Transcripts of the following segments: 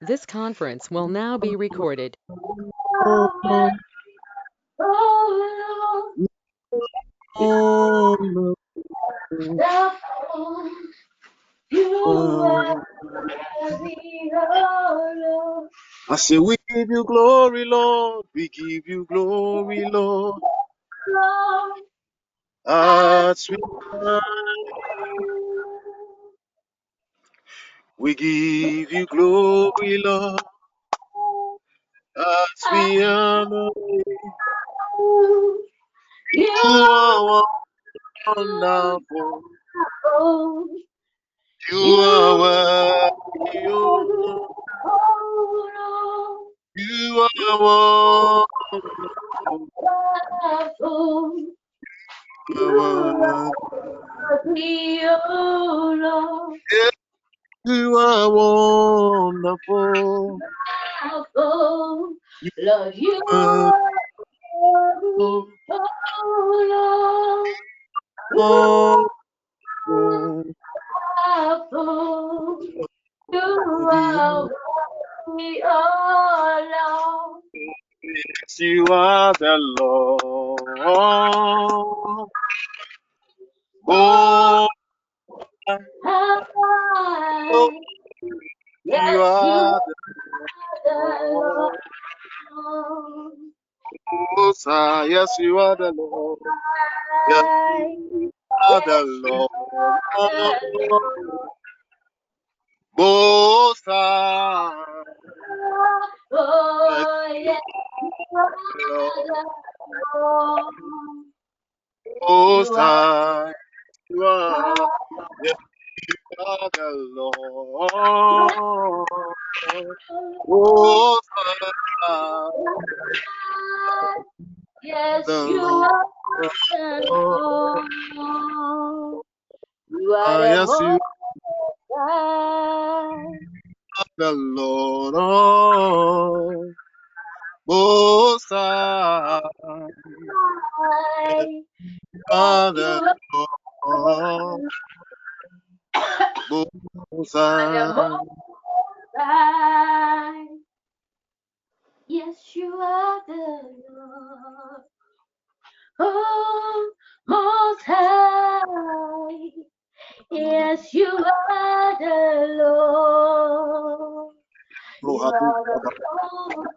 This conference will now be recorded. I say, we give you glory, Lord. We give you glory, Lord. We give you glory, Lord. As we honor you, you are wonderful. You are worthy, You are wonderful. You are worthy, Lord. You are wonderful. Lord, you are Oh, oh oh, Lord. You are worthy, oh Lord. Yes, you are the Lord. Oh, You Yes, you are the Lord. Most High. Yes, you are the Lord. Yes, you are the Lord. Most High. Oh, yes, you are the Lord. Are High. You are. Yes, you are the Lord. Most High. Yes, The you are the Lord. You are Ah, the yes, you high. the Lord of Most High, Yes, are the Lord High. Yes, you are the Lord. Oh, most high. Yes, you are the Lord. You are the hato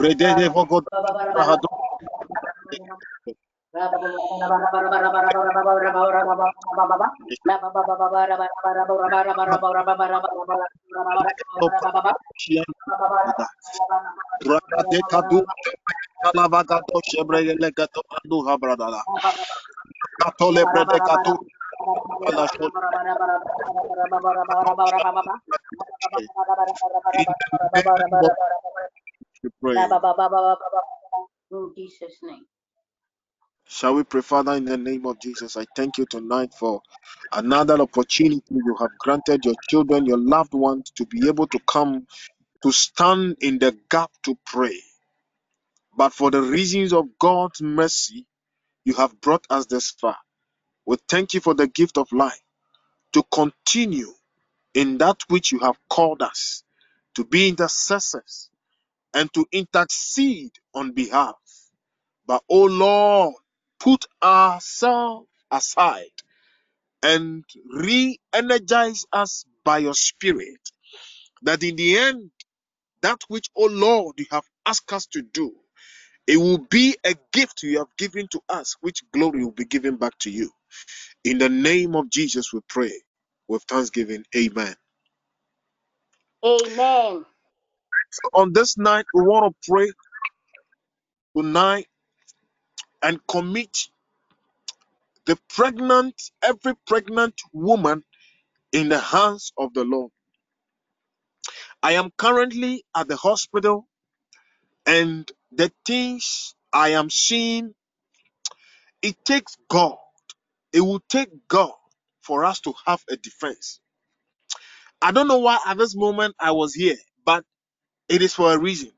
Redede vogo brahado. In the name of. Jesus' name. Shall we pray, Father, in the name of Jesus? I thank you tonight for another opportunity you have granted your children, your loved ones, to be able to come to stand in the gap to pray. But for the reasons of God's mercy, you have brought us this far. We thank you for the gift of life to continue in that which you have called us to be intercessors and to intercede on behalf. But, oh Lord, put ourselves aside and re energize us by your Spirit, that in the end, that which, oh Lord, you have asked us to do, it will be a gift you have given to us, which glory will be given back to you. In the name of Jesus, we pray with thanksgiving. Amen. Amen. So on this night, we want to pray tonight and commit the pregnant, every pregnant woman in the hands of the Lord. I am currently at the hospital and the things I am seeing, it takes God. It will take God for us to have a defense. I don't know why at this moment I was here, but it is for a reason.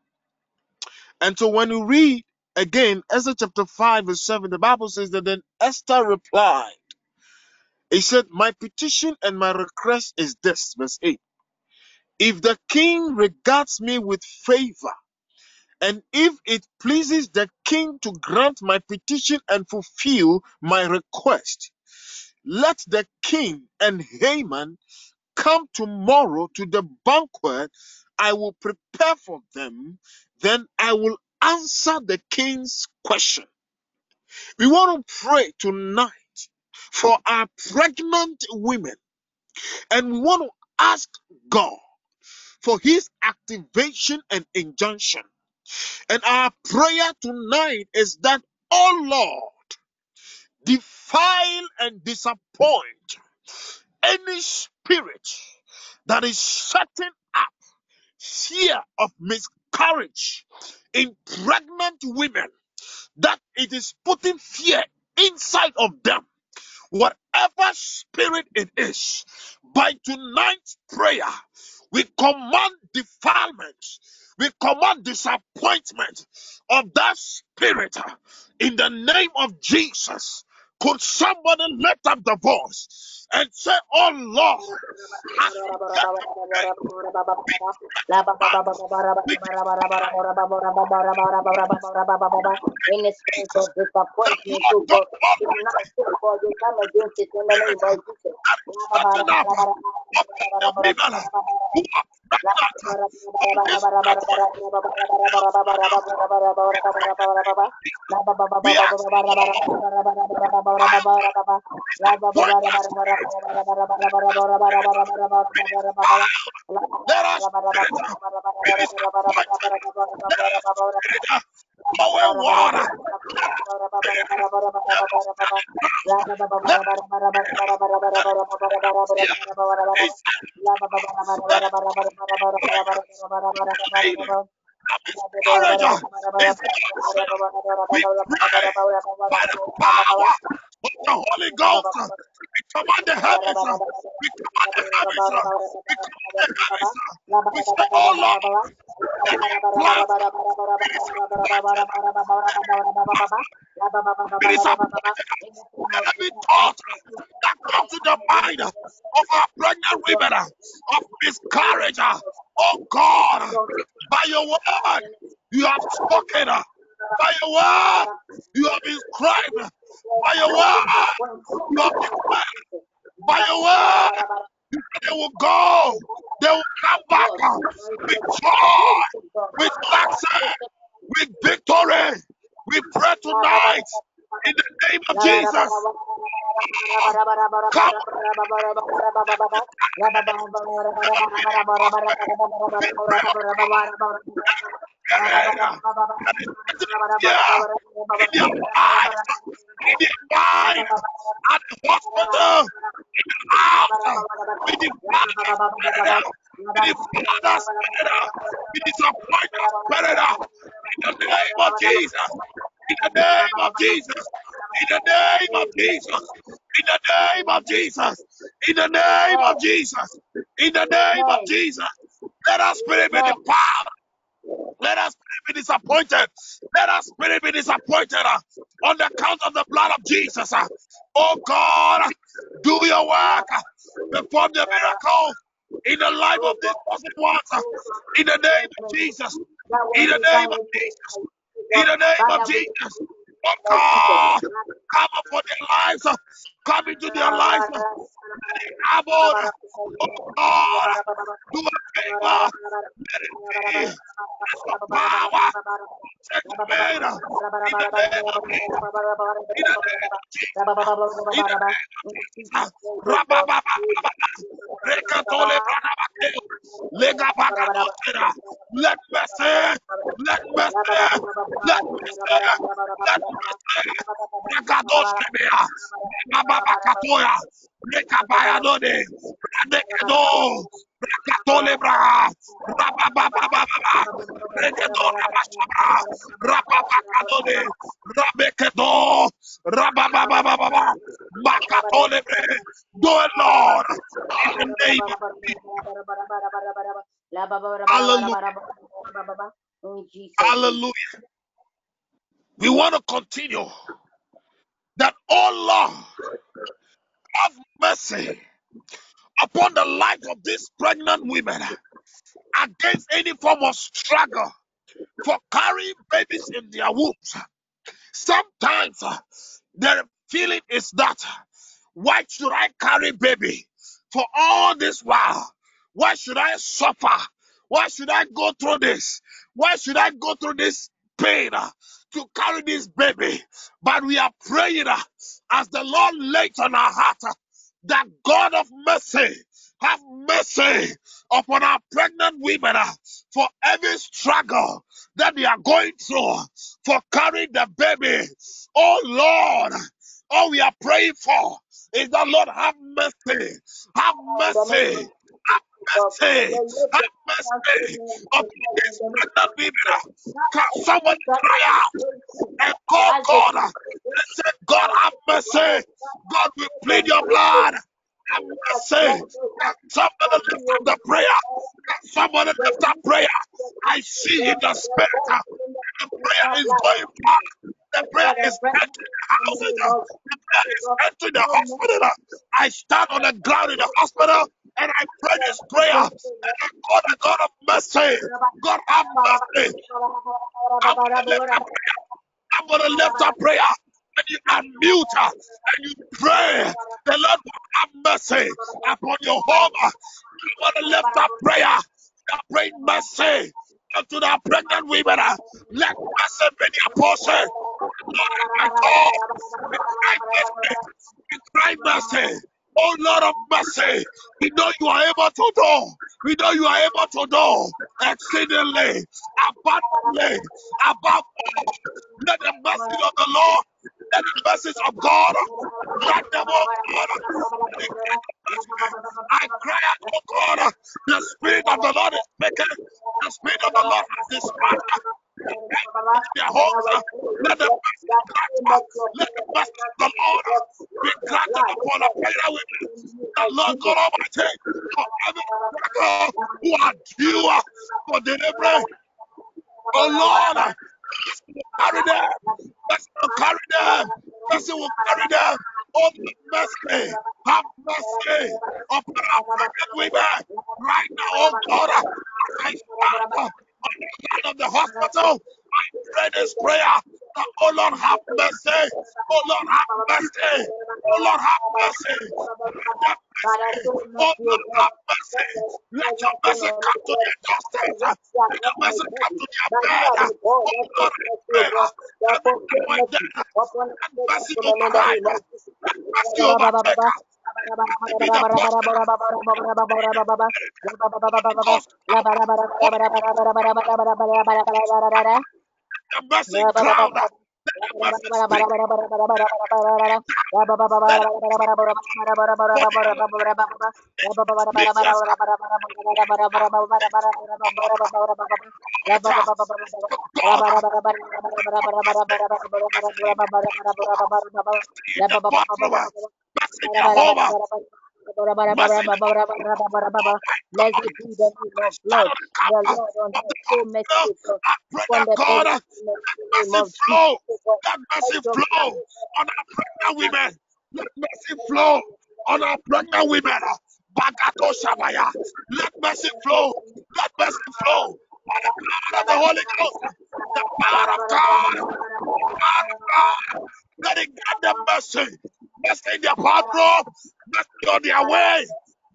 And so when you read again, Esther chapter 5, verse 7, the Bible says that then Esther replied, He said, My petition and my request is this, verse 8. If the king regards me with favor, and if it pleases the king to grant my petition and fulfill my request, let the king and Haman come tomorrow to the banquet I will prepare for them. Then I will answer the king's question. We want to pray tonight for our pregnant women, and we want to ask God for his activation and injunction. And our prayer tonight is that, oh Lord, defile and disappoint any spirit that is setting up fear of miscarriage in pregnant women, that it is putting fear inside of them whatever spirit it is, by tonight's prayer, we command defilement, we command disappointment of that spirit in the name of Jesus. Could somebody lift up the voice and say, Oh Lord, as you in the spirit of disappointment, to God, tonight, to God, you come against it in the name of Jesus. setting up of the women who are let us pour water. Is we by the power of the Holy Ghost. We command the heavens. We command the heavens. We command the heavens. We say, Oh Lord, every thought that comes to the mind of our pregnant women of miscarriage. Oh God, by your word, you have spoken. By your word, you have inscribed. By your word, you have declared. By your word, they will go. They will come back with joy, with success, with victory. We pray tonight in the name of Jesus. Come. Yeah, in their mind, in their mind, at the hospital, in the house, with the father spirit, with the father spirit, with the disappointed in the name of Jesus, in the name of Jesus, in the name of Jesus, in the name of Jesus, in the name of Jesus, in the name of Jesus. Let us spirit be empowered. Let us be disappointed. Let us spirit be disappointed on the count of the blood of Jesus. Oh God, do your work. Perform the miracle in the life of these person uh, In the name of Jesus. In the name of Jesus. In the name of Jesus. Oh God, come upon their lives. Come into their lives. Come on. Oh God, do a favor. Let it be. Your power. Take the man. In the name of Jesus. In the name of Jesus. In the name of Jesus. Lega Bagatera. Let mercy, let mercy, let mercy, let mercy. Recados Kebea, Baba Katoya, Recabayadone, Radekado, Rakatole bra, rapa pa pa pa pa, rekedo rapa sabra, rapa pa kadone, rabekedo, rapa pa pa pa pa Hallelujah. Hallelujah. We want to continue that, oh Lord, have mercy upon the life of these pregnant women against any form of struggle for carrying babies in their wombs. Sometimes uh, their feeling is that why should I carry baby for all this while? Why should I suffer? Why should I go through this? Why should I go through this pain uh, to carry this baby? But we are praying uh, as the Lord lays on our heart uh, that God of mercy have mercy upon our pregnant women uh, for every struggle that they are going through for carrying the baby. Oh Lord, all we are praying for is that Lord have mercy, have mercy, have mercy, have mercy upon these pregnant women. Can someone cry out and call God and say, God have mercy, God we plead your blood. Mercy. Can somebody lift up the prayer? Somebody lift up prayer? I see in the spirit. The prayer is going far. The prayer is entering the houses. The prayer is entering the hospital. I stand on the ground in the hospital and I pray this prayer. And I call the God of mercy. God have mercy. I'm gonna lift up prayer. I'm gonna lift up prayer. And you unmute her and you pray. The Lord will have mercy upon your home. You want to lift up prayer. Are praying mercy unto the pregnant women. Uh, let mercy be their portion. Lord my God, we cry mercy. Oh Lord of mercy, we know you are able to do. We know you are able to do exceedingly, abundantly, above all. Let the mercy of the Lord, let the mercies of God, let them, God, I cry out, oh God, the Spirit of the Lord is speaking. The Spirit of the Lord has dispatched their homes. Let the let the mercy of the Lord be granted upon the prayer women. The Lord God Almighty, for every struggle who are due for delivery. Oh Lord, carry them. Mercy will carry them. Mercy will carry them. Oh, mercy, have mercy upon our pregnant women right now. Oh God, I stand on the land of the hospital, I pray this prayer. That, oh Lord, have mercy. Oh Lord, have mercy. Oh Lord, have mercy. Oh Lord, have mercy. Let your mercy come to their doorstep. Let your mercy come to their bed. Oh Lord, I pray. Every point there, let mercy override. Let mercy overtake. Be the blessing cloud that Messenger over. Let the name of blood. The Lord on so merciful. From the God, that mercy flow, that mercy flow on our pregnant women. Let mercy flow on our pregnant women. Bakato Shabaya. Let mercy flow. Let mercy flow. on the power of the Holy Ghost, the power of God, the power of God, let it get the mercy blessing their pathway, blessing on their way,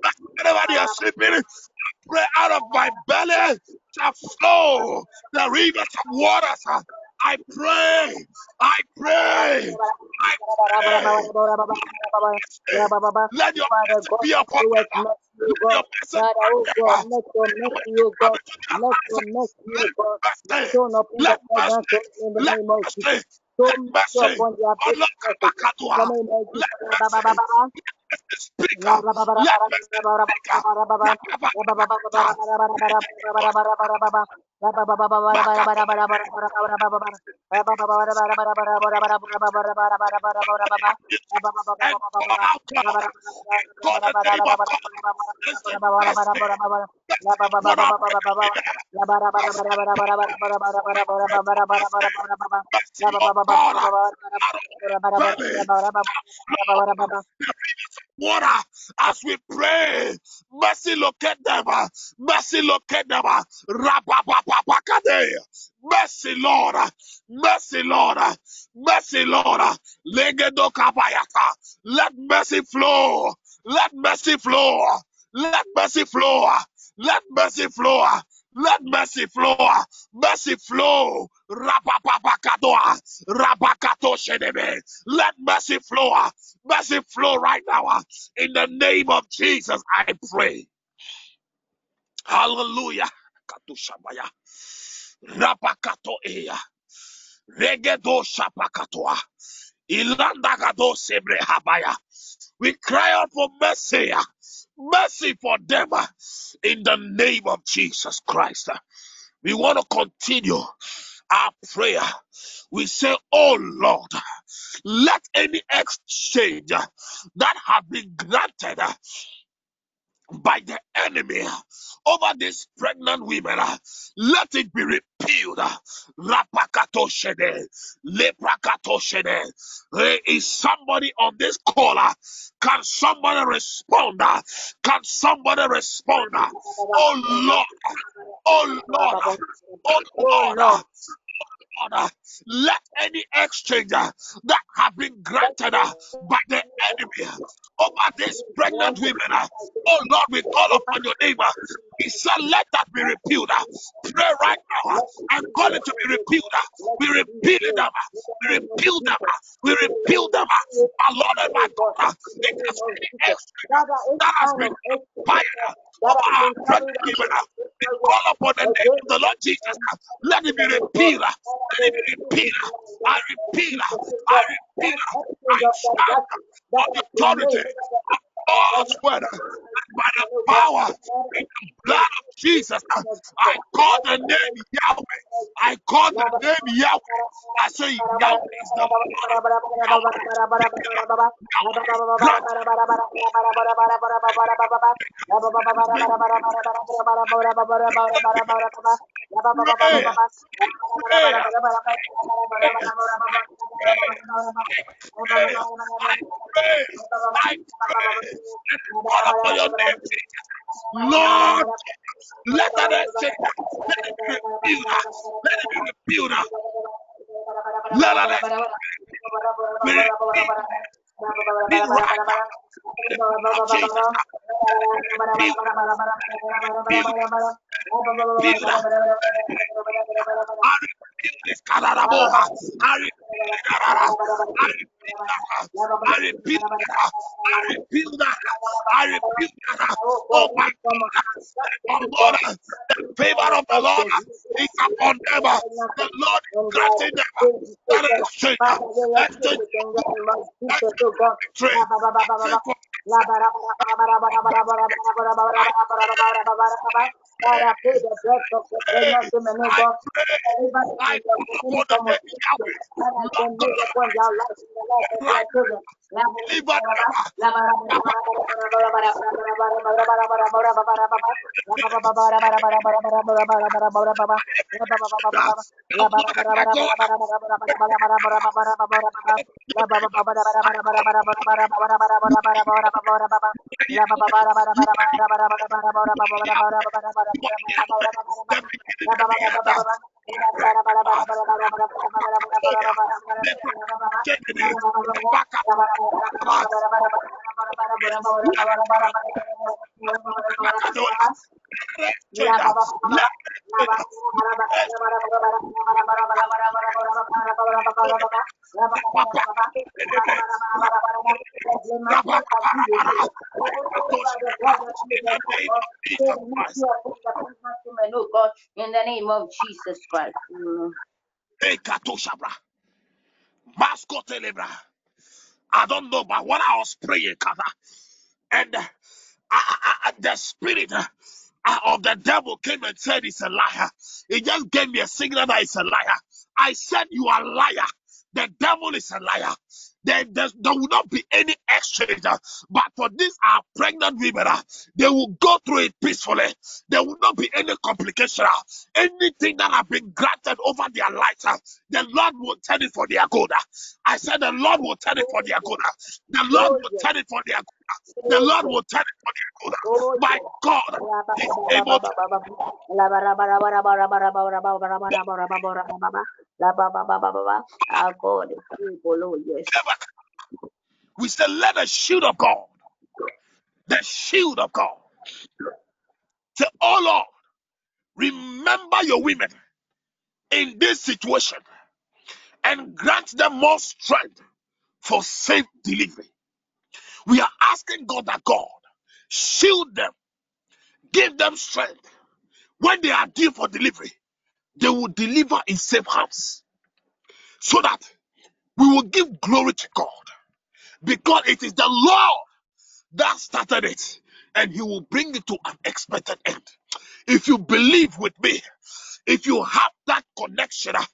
blessing whenever they are sleeping. I pray out of my belly shall flow the rivers of waters. I pray, I pray, I pray. Let your blessing be upon them. Let your blessing be upon them. Let your blessing be upon them. Let your blessing be upon them. Speaker, and pour out God. God, the name of God is the best thing. Pour out mercy, oh God, out of belly, water as we pray. Mercy locate them. Mercy locate them. Rapapapapakade. Mercy, Lord. Mercy, Lord. Mercy, Lord. Legedo kabayaka. Let mercy flow. Let mercy flow. Let mercy flow. Let mercy flow. Let mercy flow. Mercy flow. Rapapapakadoa. Rapakato shedebe. Let mercy flow. Mercy flow right now. In the name of Jesus, I pray. Hallelujah. Eya. Regedo. Ilandagado sebre habaya. We cry out for mercy. Mercy for them uh, in the name of Jesus Christ. We want to continue our prayer. We say, Oh Lord, let any exchange that have been granted by the enemy over these pregnant women. Let it be repealed. uh, Rapakatoshede, leprakatoshede. Is somebody on this call. Can somebody respond? Can somebody respond? Oh Lord, oh Lord, oh Lord. Let any exchange uh, that have been granted uh, by the enemy uh, over these pregnant women, uh, oh Lord, we call upon your name. Uh, we said, let that be repealed. Uh, pray right now and call it to be repealed. We repeal it, repealed. uh, In the we repeal them. We repeal them. My Lord and my God, it has Jesus. exchange that has been that over our pregnant women. We call upon the name of the Lord Jesus. Let it be repealed. I. Oh I God, repeal. uh, I stand on authority of God's word by the oh power in the blood of Jesus. uh, I call the name Yahweh. I call the name Yahweh. I say Yahweh is the. I pray. I pray. Jesus. Lord, let that exchange, let it be repealed. Let it be repealed. Let that be repealed. I that. I that. I that. Oh my God. Oh the favor of the Lord is. The Lord is victory. Exchange for I Father, pray the breath of the pray. pregnant women, oh I God, pray. deliver them I in the call any upon the form of name sickness Yahweh. that has Lord been God made upon their Almighty. life, in the life of Right their children. Deliver them. My Lord and my God, I you are Yahweh, the beginning and the end. I pray, uh, Let in the name of Jesus Christ. Maskotelebra. I don't know, but when I was praying, and uh, I, I, I, the spirit, uh, of the devil came and said he's a liar. He just gave me a signal that he's a liar. I said you are a liar. The devil is a liar. There, there, there will not be any exchange. uh, But for these are pregnant women, uh, they will go through it peacefully. There will not be any complication. uh. Anything that have been granted over their lives, uh, the Lord will turn it for their good. uh. I said the Lord will turn it for their good. uh. The Lord will turn it for their good. uh. The Lord will turn it for their good. uh. Oh, My God is able to Our God is able, oh yes. We say, let the shield of God, the shield of God, say, oh Lord, remember your women in this situation and grant them more strength for safe delivery. We are asking God that God shield them, give them strength. When they are due for delivery, they will deliver in safe hands so that we will give glory to God because it is the Lord that started it and he will bring it to an expected end. If you believe with me, if you have that connection, uh,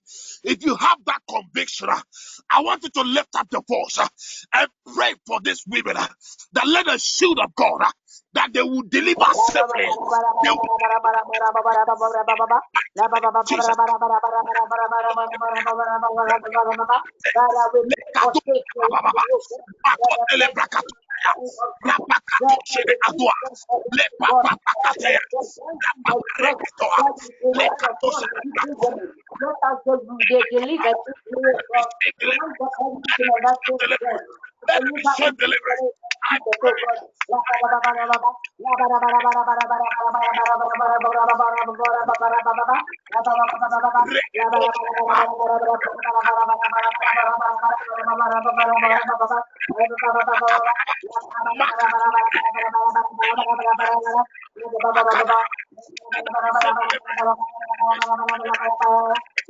if you have that conviction, uh, I want you to lift up your voice uh, and pray for these women uh, that let the shield of God uh, that they will deliver safely. They will Jesus. Makotele brakatoya. Rapakatoshele adua. Lepapapakateya. Lapapareketoa. Lekatoshele brakatoya. Let us delivered. I pray.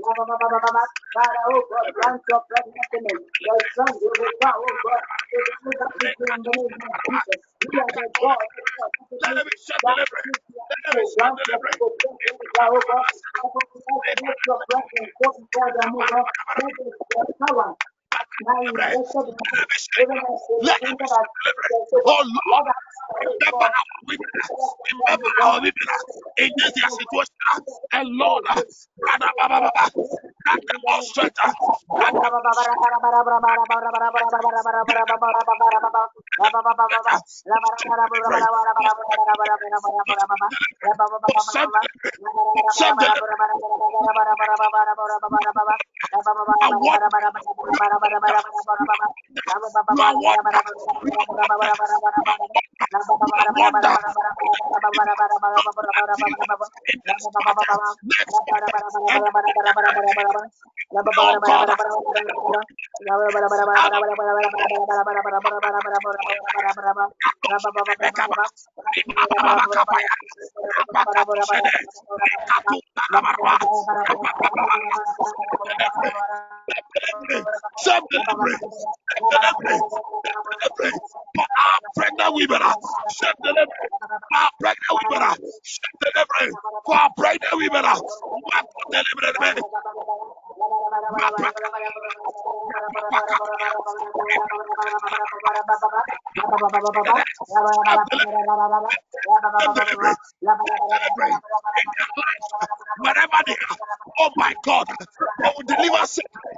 Father, oh be Let them if you are Let them let your power deliverance. Lord, let oh Lord, deliverance. Send deliverance. You are wonder. You are wonder. You are wonder. In this matter, next and oh delivery, delivery for our pregnant women. For our pregnant women. Delivery for our pregnant women. Wherever they are. Oh my God, will deliver safely.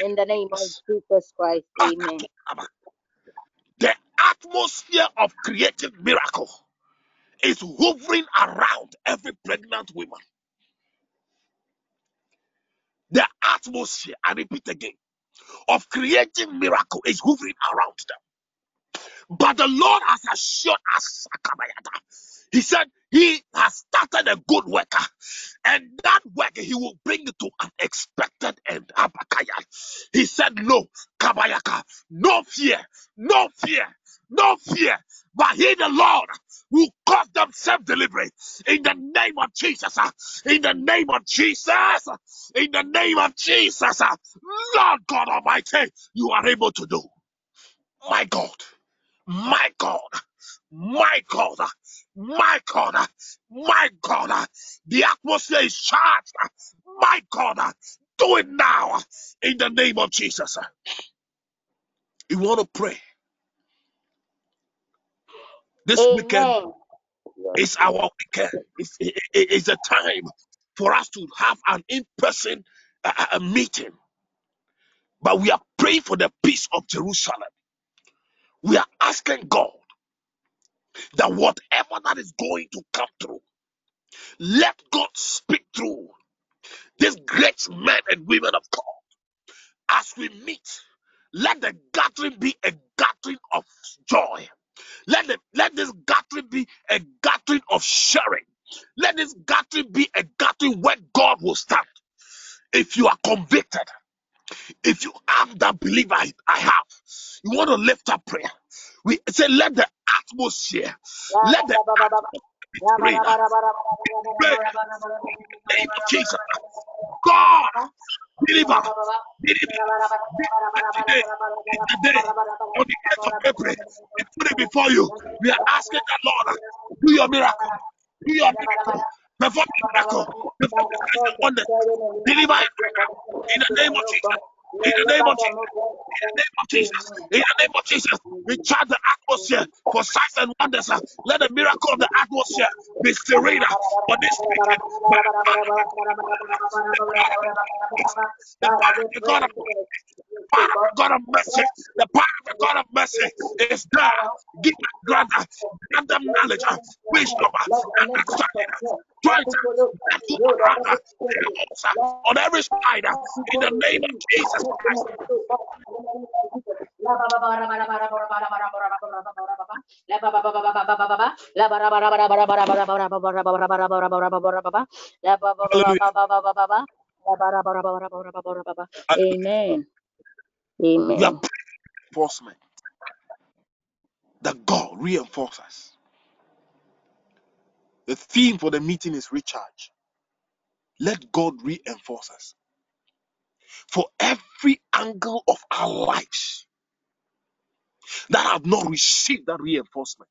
In the name of Jesus Christ, amen. The atmosphere of creative miracle is hovering around every pregnant woman. The atmosphere, I repeat again, of creating miracle is hovering around them. But the Lord has assured us, He said He has started a good work, and that work He will bring to an expected end. Abakaya. He said, No, Kabayaka, no fear, no fear, no fear. But He, the Lord, will cause them self delivery in the name of Jesus. In the name of Jesus. In the name of Jesus. Lord God Almighty, you are able to do. My God, my God, my God, my God, my God. The atmosphere is charged. My God, do it now in the name of Jesus. You want to pray this weekend Amen. It's our weekend. It's, it- it- it's a time for us to have an in-person uh, uh, meeting. But we are praying for the peace of Jerusalem. We are asking God that whatever that is going to come through, let God speak through these great men and women of God as we meet. Let the gathering be a gathering of joy. Let, the, let this gathering be a gathering of sharing. Let this gathering be a gathering where God will stand. If you are convicted, if you have that belief I, I have, you want to lift up prayer. We say, let the atmosphere, let the rain, rain, name of Jesus. God, believer, believer, today is the day on the 8th of April. We put it before you. We are asking the Lord, do your miracle, do your miracle, perform your miracle, perform the and wonders. Deliver in the name of Jesus. In the name of Jesus. In the name of Jesus. In the name of Jesus. We charge the atmosphere for signs and wonders. Let the miracle of the atmosphere be serene on this weekend. By the power the power of the God of power of the God of mercy. The power of the God of mercy is there. Give grant, uh, grant them knowledge, wisdom, and understanding. On every side in the name of Jesus Christ. Amen. We are reinforcement that God reinforce us. The theme for the meeting is recharge. Let God reinforce us for every angle of our lives that have not received that reinforcement.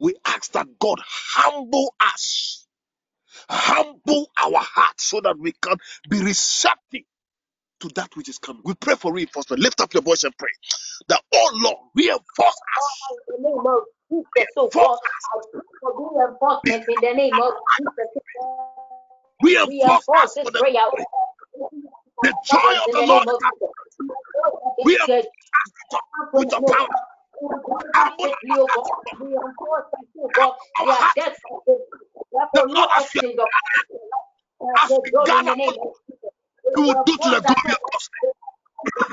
We ask that God humble us, humble our hearts so that we can be receptive to that which is coming. We pray for reinforcement. Lift up your voice and pray that, oh Lord, reinforce us. In the name for the. Reinforce us the, prayer. the joy of the the Lord is. Reinforce with your power. Oh. We are no Lord, as we you will do to the glory of God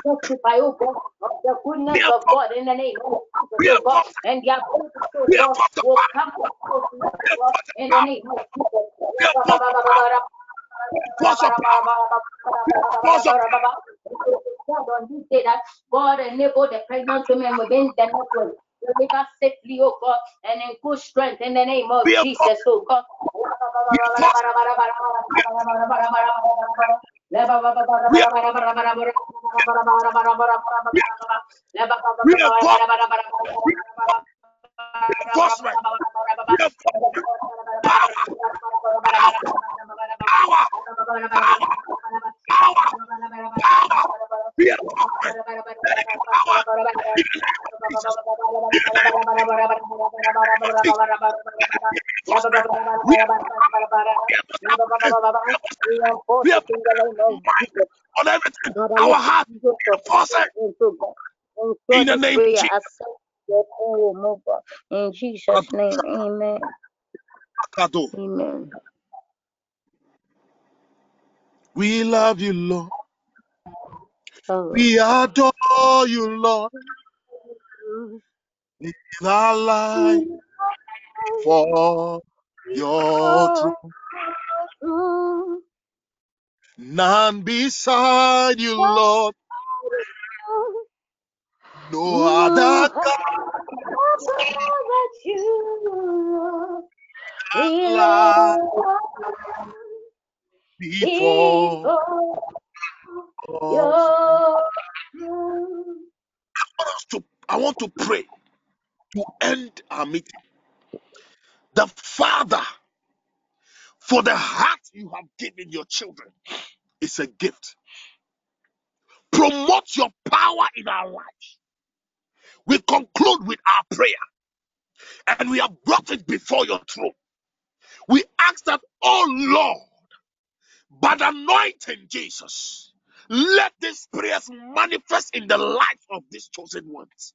testify, oh the goodness of God in the name of God, and the ability of God will come to us in the name of Jesus. God enabled the pregnant women within the network Deliver safely, oh God, and in good strength in the name of Jesus, oh God. Reinforce, reinforcement, reinforcement, power, power, power, power, power, reinforcement. Let it be power in the name the name. In the name of Jesus. In Jesus' name, amen. Amen. We love you, Lord. Oh. We adore you, Lord. In our life for your truth. None beside you, Lord. No other God but you. We life before before to, I want to pray to end our meeting. The Father, for the heart you have given your children, is a gift. Promote your power in our lives. We conclude with our prayer and we have brought it before your throne. We ask that, oh Lord, by the anointing Jesus, let these prayers manifest in the life of these chosen ones.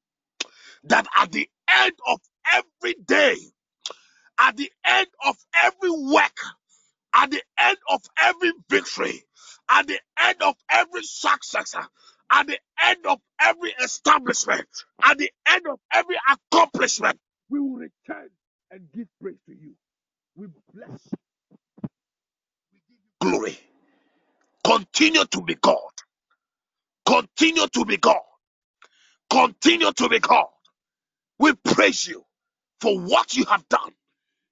That at the end of every day, at the end of every work, at the end of every victory, at the end of every success, at the end of every establishment, at the end of every accomplishment, we will return and give praise to you. We bless you. We give you glory. Continue to be God. Continue to be God. Continue to be God. We praise you for what you have done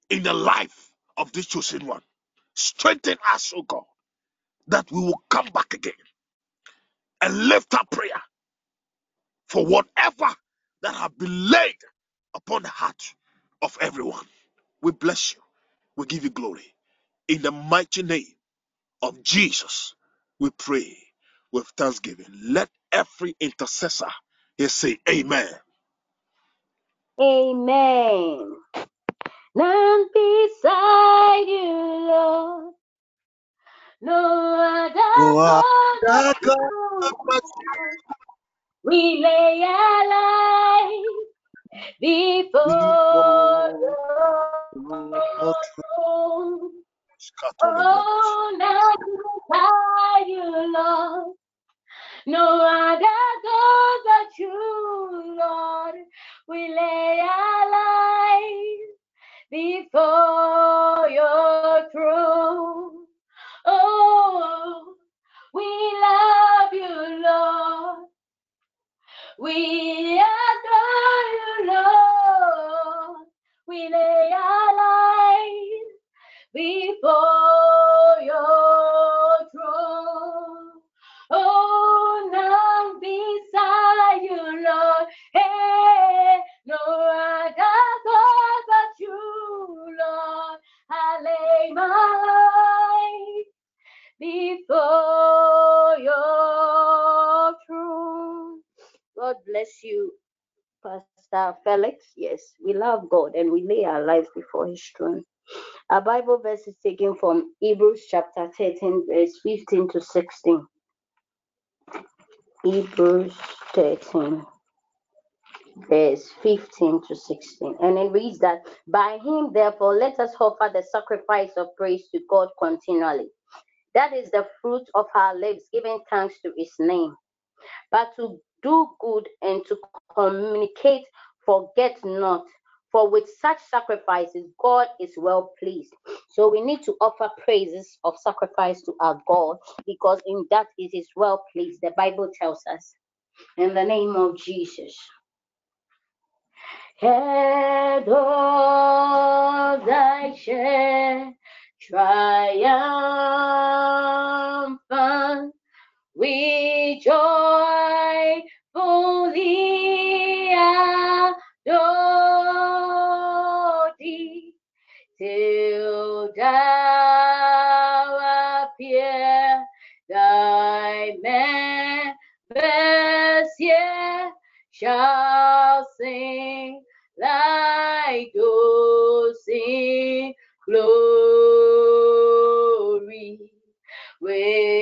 in the life of this chosen one. Strengthen us, O God, that we will come back again and lift up prayer for whatever that have been laid upon the heart of everyone. We bless you. We give you glory. In the mighty name of Jesus, we pray with thanksgiving. Let every intercessor here say, Amen. Amen. None beside you, Lord. No other No God other God but you. We lay our life before your throne. Oh, beside you, Lord. No other God but you, Lord. We lay our lives before your throne. Oh, we love you, Lord. We adore you, Lord. We lay our lives before your throne. Oh, none beside you, Lord. Hey, no other God but you, Lord. I lay my life before bless you, Pastor Felix. Yes, we love God and we lay our lives before His throne. Our Bible verse is taken from Hebrews chapter 13, verse 15 to 16. Hebrews 13, verse 15 to 16. And it reads that, By him, therefore, let us offer the sacrifice of praise to God continually. That is the fruit of our lips, giving thanks to his name. But to do good and to communicate, forget not. For with such sacrifices, God is well pleased. So we need to offer praises of sacrifice to our God because in that it is well pleased. The Bible tells us. In the name of Jesus. Head of thy chair, triumphant, we joyfully adore thee till thou appear thy here shall sing like those sing glory. We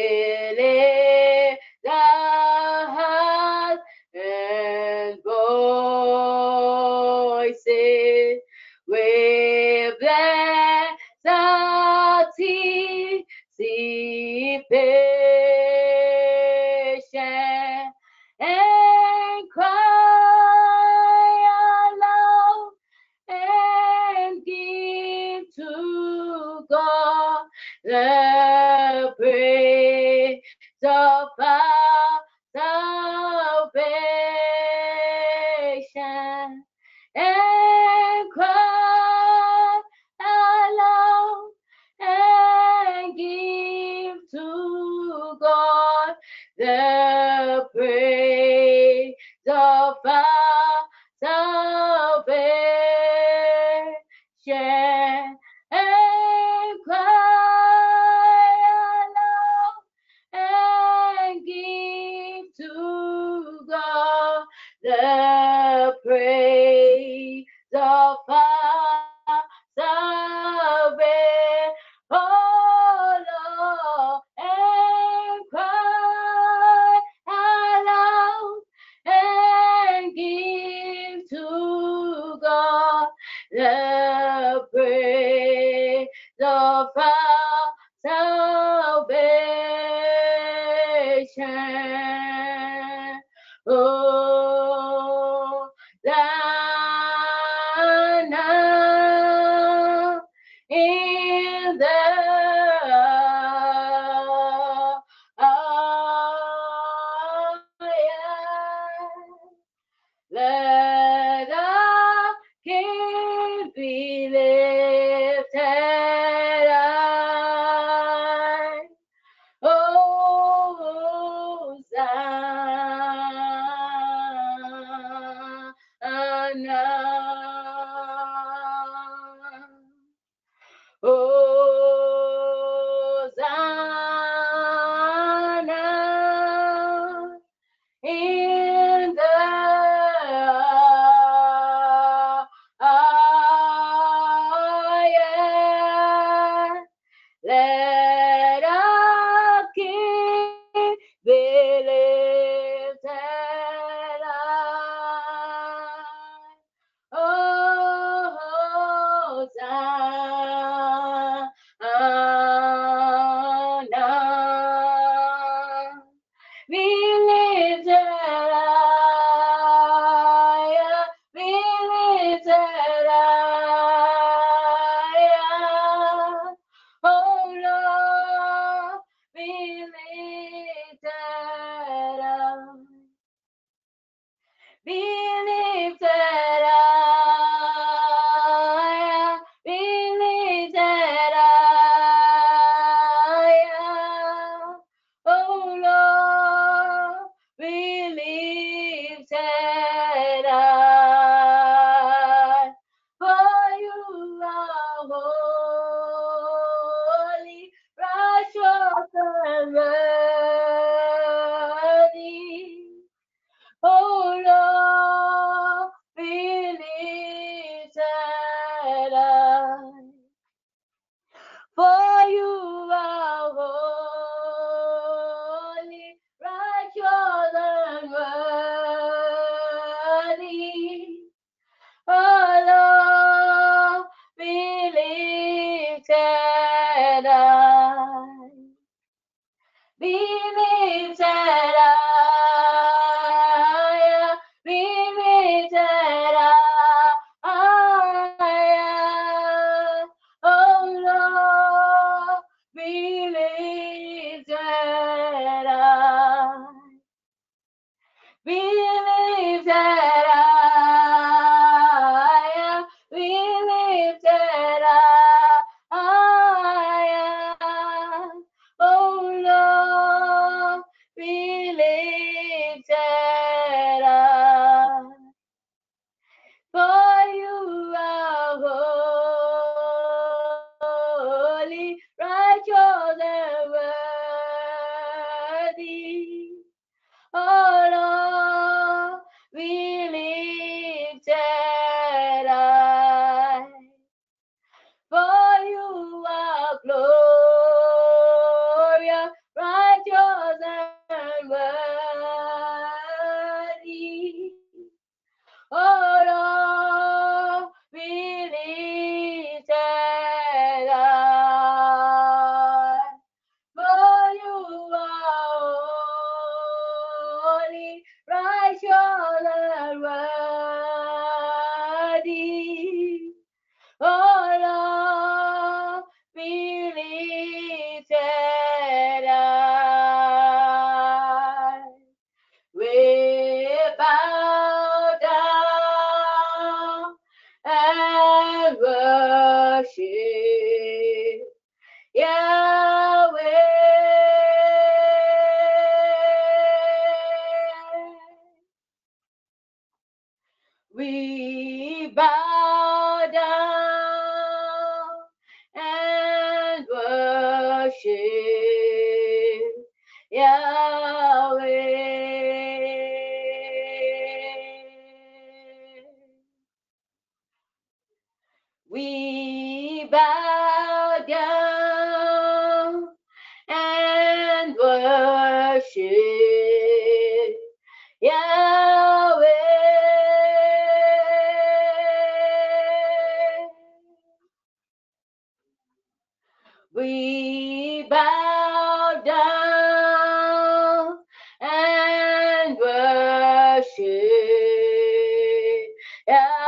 worship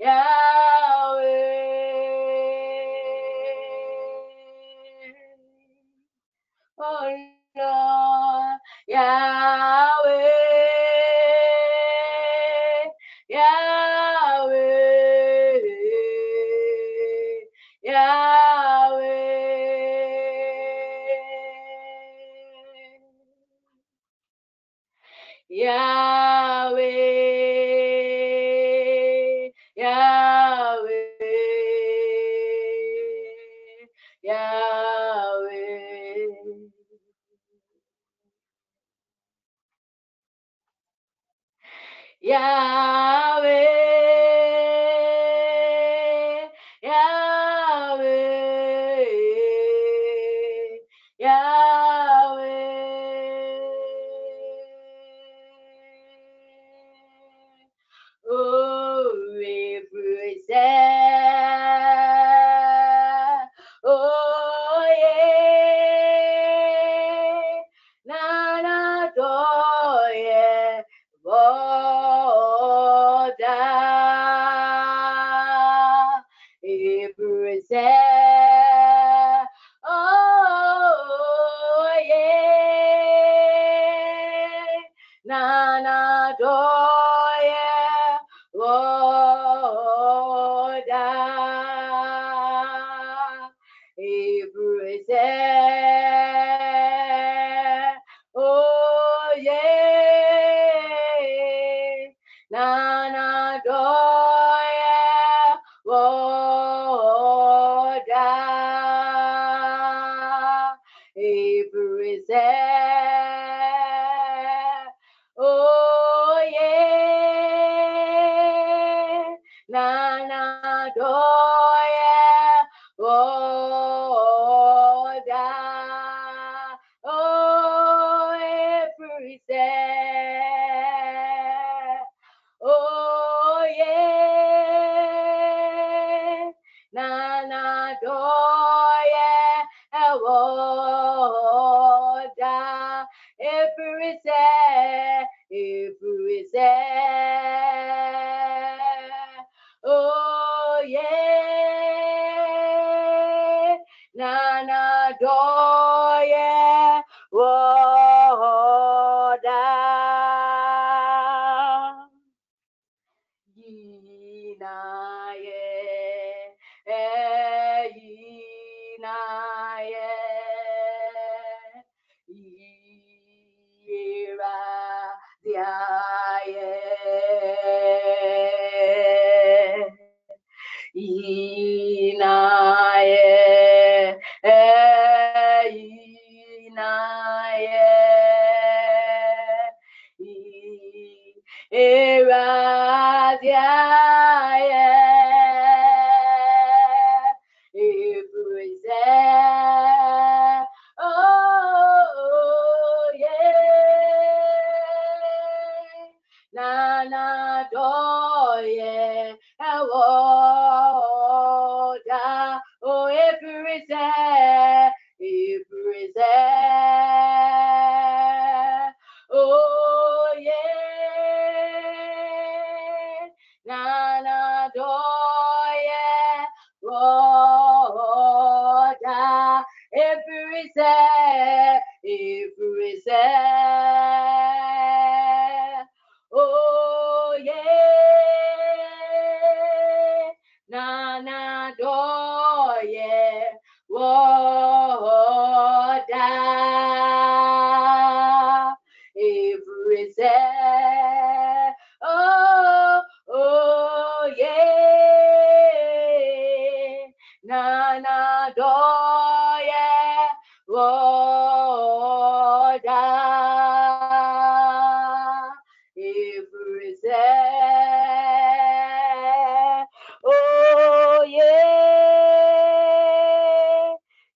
Yahweh,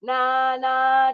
na na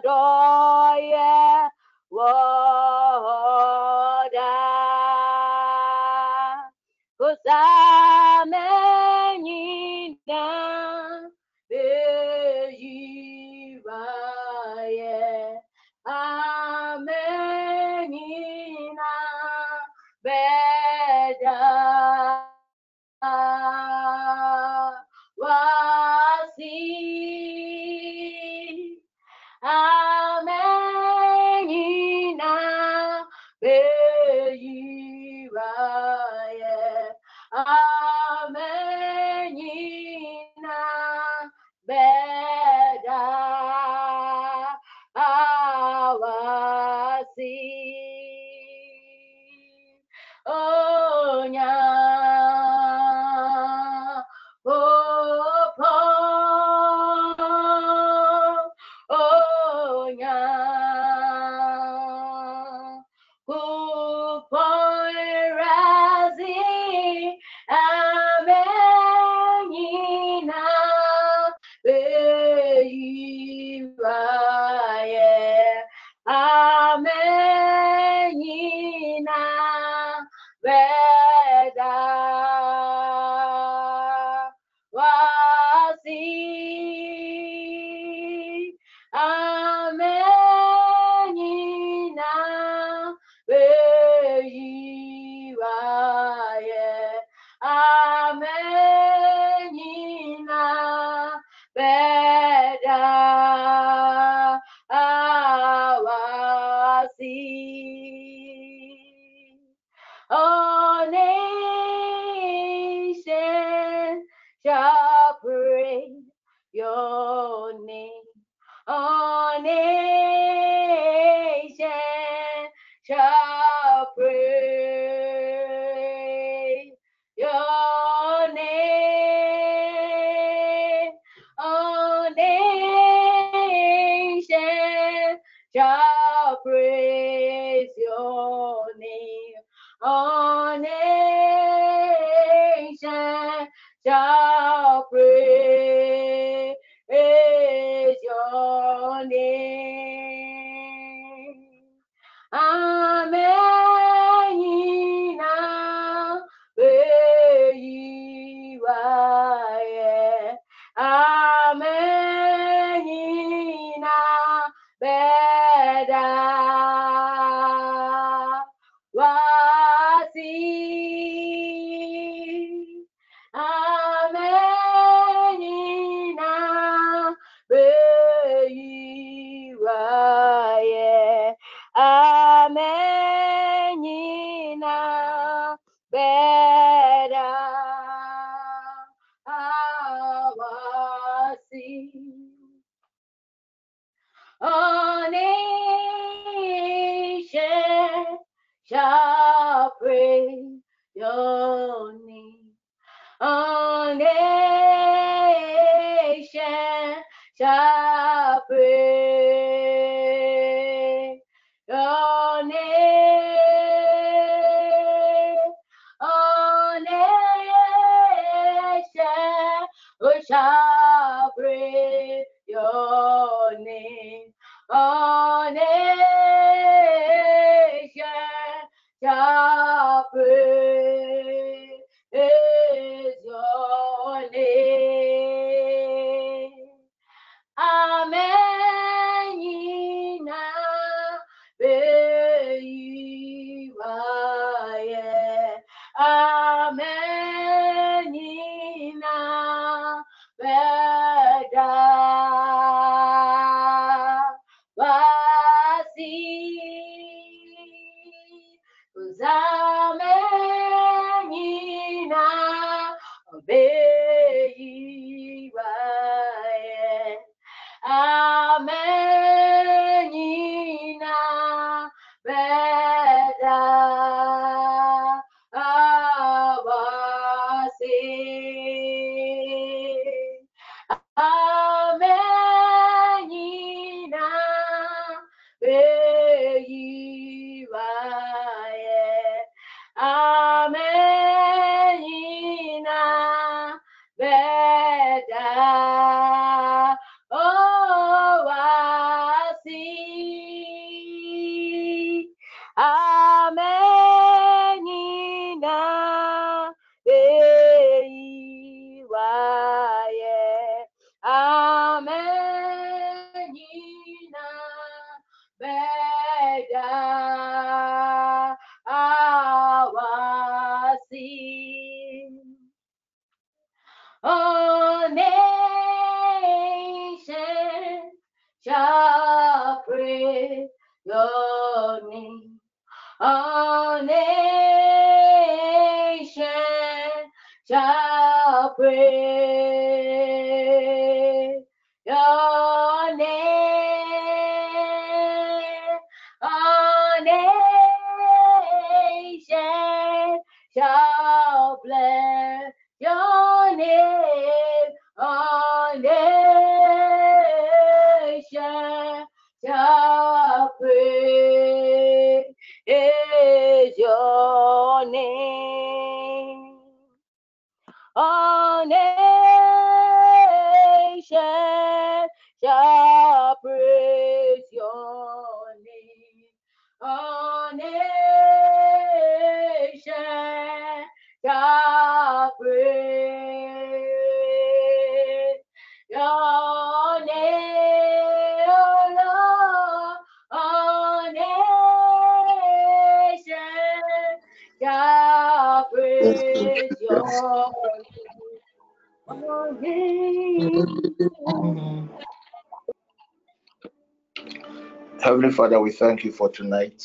Father, we thank you for tonight.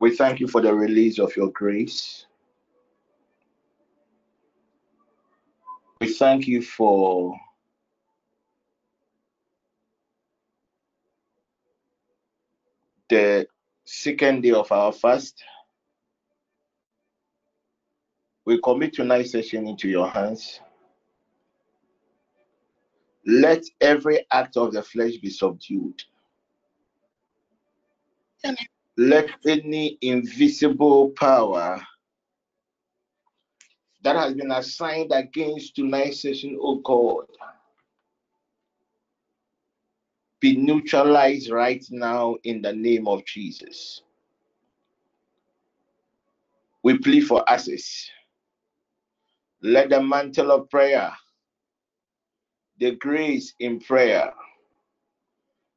We thank you for the release of your grace. We thank you for the second day of our fast. We commit tonight's session into your hands. Every act of the flesh be subdued. Let any invisible power that has been assigned against tonight's session, oh God, be neutralized right now in the name of Jesus. We plead for access. Let the mantle of prayer, the grace in prayer,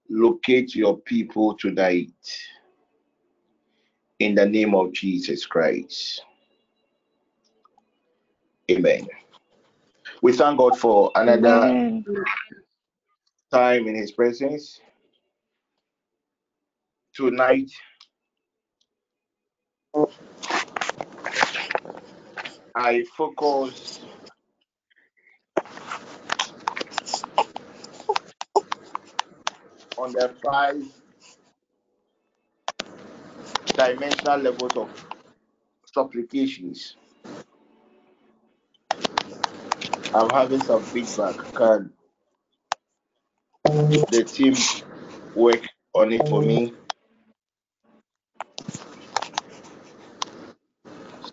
locate your people tonight in the name of Jesus Christ. Amen. We thank God for another Amen. time in His presence. Tonight, I focus on the five dimensional levels of supplications. I'm having some feedback. Can the team work on it for me?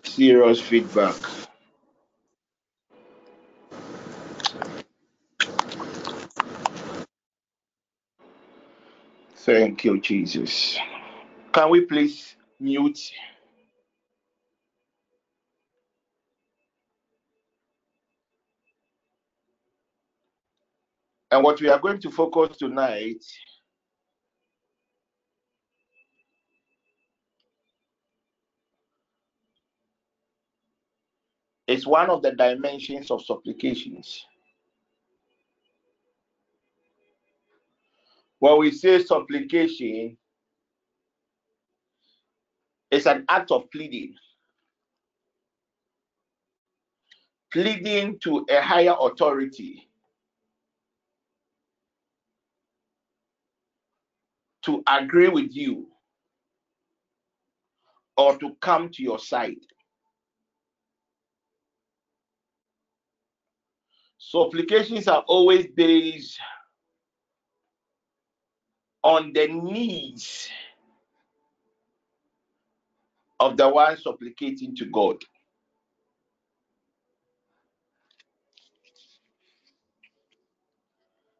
Serious feedback. Thank you, Jesus. Can we please mute? And what we are going to focus tonight is one of the dimensions of supplications. When we say supplication, it's an act of pleading. Pleading to a higher authority to agree with you or to come to your side. Supplications are always based on the knees of the one supplicating to God.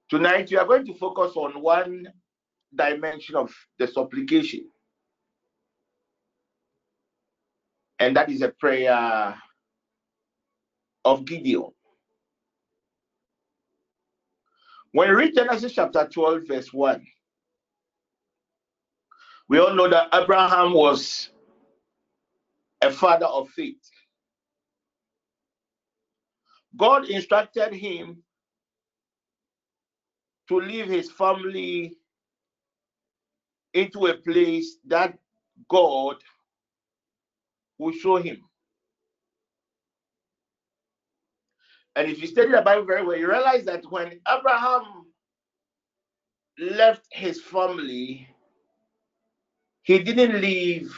Tonight, we are going to focus on one dimension of the supplication, and that is a prayer of Gideon. When we read Genesis chapter 12, verse 1, we all know that Abraham was a father of faith. God instructed him to leave his family into a place that God will show him. And if you study the Bible very well, you realize that when Abraham left his family, he didn't leave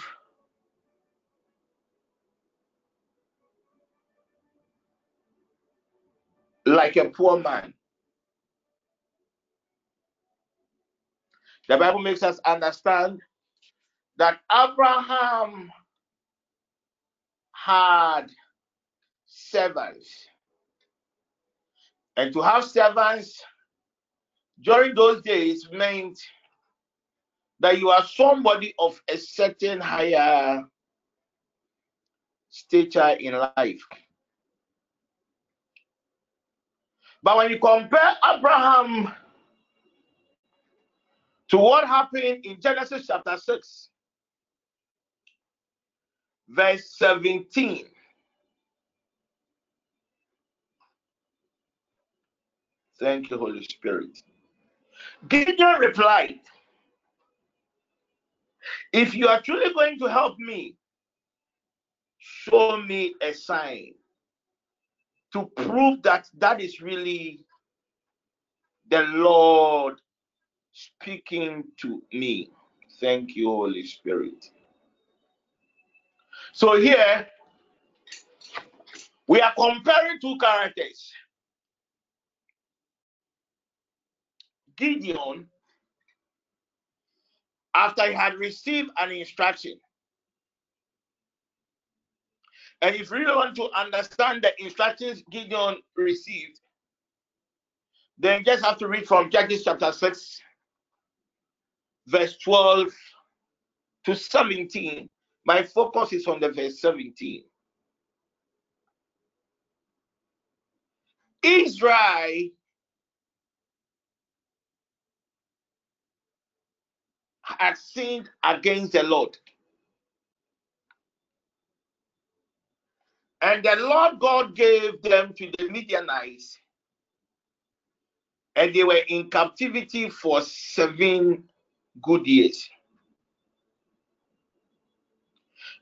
like a poor man. The Bible makes us understand that Abraham had servants. And to have servants during those days meant that you are somebody of a certain higher stature in life. But when you compare Abraham to what happened in Genesis chapter 6, verse 17. Thank you, Holy Spirit. Gideon replied, If you are truly going to help me, show me a sign to prove that that is really the Lord speaking to me. Thank you, Holy Spirit. So here we are comparing two characters. Gideon, after he had received an instruction, and if you really want to understand the instructions Gideon received, then just have to read from Judges chapter 6, verse 12 to 17 my focus is on the verse 17. Israel had sinned against the Lord. And the Lord God gave them to the Midianites, and they were in captivity for seven good years.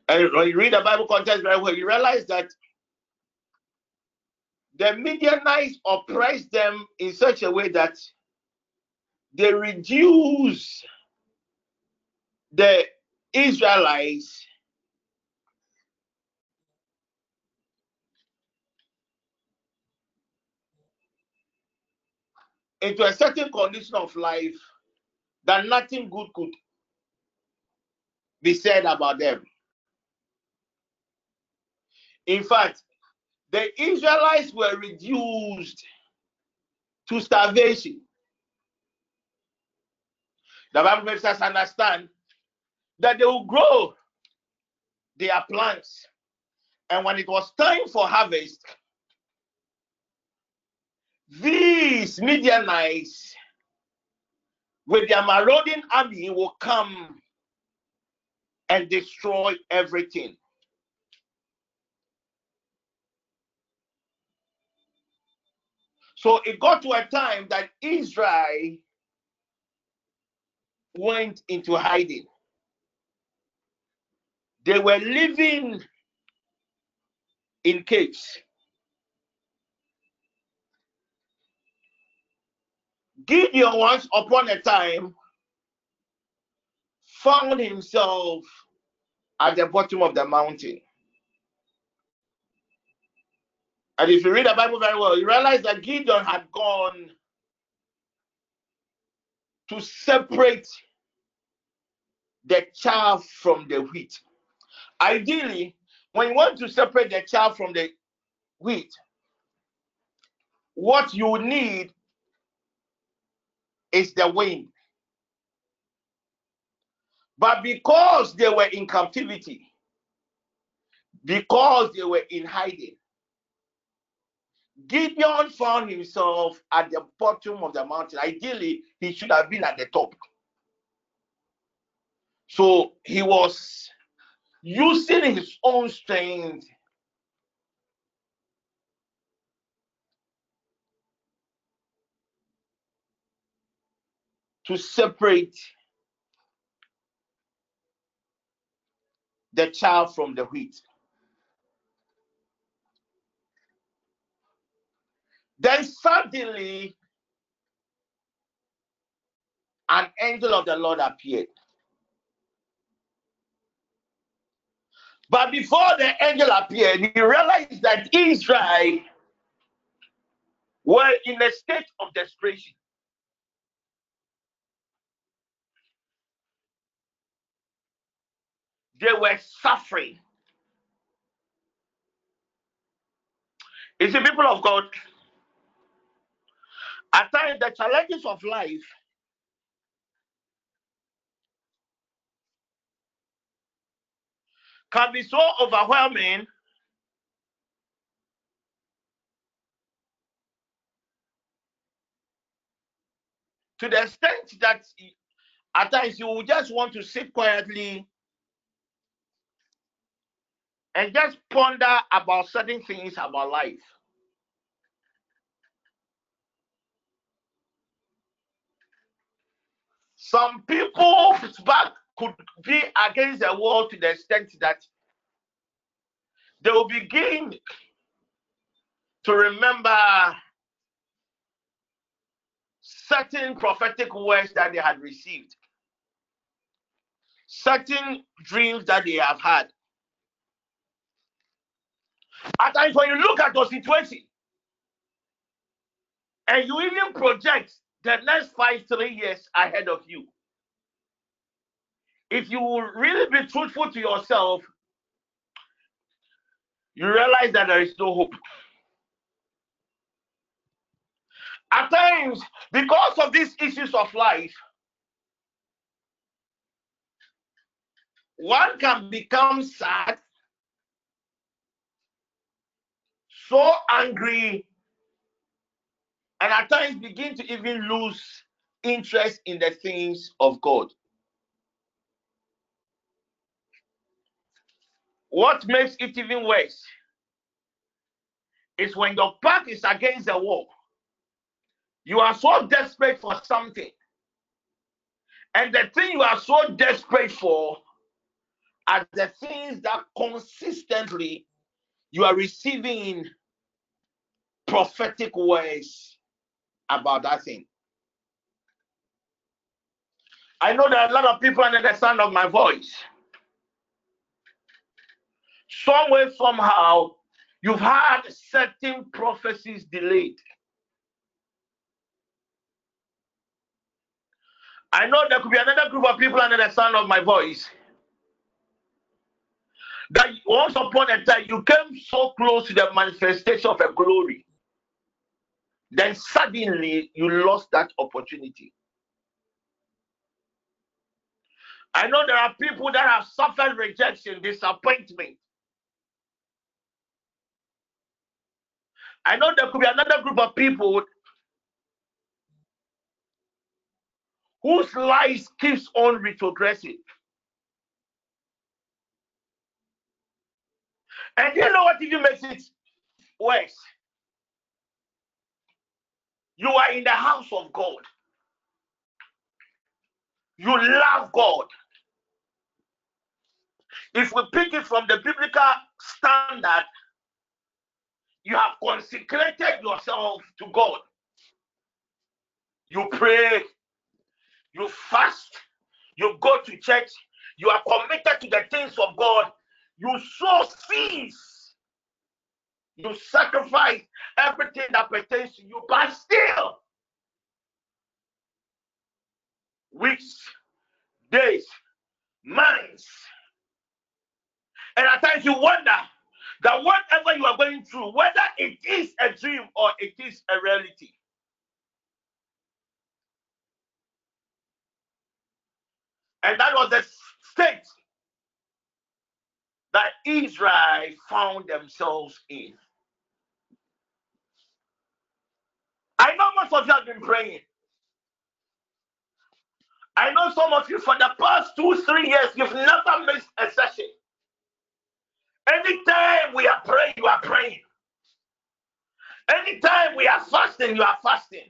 And when you read the Bible context very well, you realize that the Midianites oppressed them in such a way that they reduce the Israelites into a certain condition of life that nothing good could be said about them. In fact, the Israelites were reduced to starvation. The Bible makes us understand that they will grow their plants. And when it was time for harvest, these Midianites, with their marauding army, will come and destroy everything. So it got to a time that Israel went into hiding. They were living in caves. Gideon once upon a time found himself at the bottom of the mountain. And if you read the Bible very well, you realize that Gideon had gone to separate the chaff from the wheat. Ideally, when you want to separate the chaff from the wheat, what you need is the wind. But because they were in captivity, because they were in hiding, Gideon found himself at the bottom of the mountain. Ideally, he should have been at the top. So he was using his own strength to separate the child from the wheat. Then suddenly, an angel of the Lord appeared. But before the angel appeared, he realized that Israel were in a state of desperation. They were suffering. It's the people of God. At times, the challenges of life can be so overwhelming to the extent that at times you will just want to sit quietly and just ponder about certain things about life. Some people's back could be against the wall to the extent that they will begin to remember certain prophetic words that they had received, certain dreams that they have had. At times, when you look at your situation and you even project the next five, three years ahead of you, if you will really be truthful to yourself, you realize that there is no hope. At times, because of these issues of life, one can become sad, so angry, and at times begin to even lose interest in the things of God. What makes it even worse is when your back is against the wall you are so desperate for something. And the thing you are so desperate for are the things that consistently you are receiving prophetic words about that thing. I know are a lot of people under the sound of my voice. Somewhere, somehow, you've had certain prophecies delayed. I know there could be another group of people under the sound of my voice that once upon a time you came so close to the manifestation of a glory, then suddenly you lost that opportunity. I know there are people that have suffered rejection, disappointment. I know there could be another group of people whose life keeps on retrogressing. And you know what even makes it worse? You are in the house of God. You love God. If we pick it from the biblical standard, you have consecrated yourself to God. You pray, you fast, you go to church, you are committed to the things of God, you sow seeds, you sacrifice everything that pertains to you, but still, weeks, days, months, and at times you wonder that whatever you are going through, whether it is a dream or it is a reality, And that was the state that Israel found themselves in. I know most of you have been praying. I know some of you for the past two, three years, you've never missed a session. Anytime we are praying, you are praying. Anytime we are fasting, you are fasting.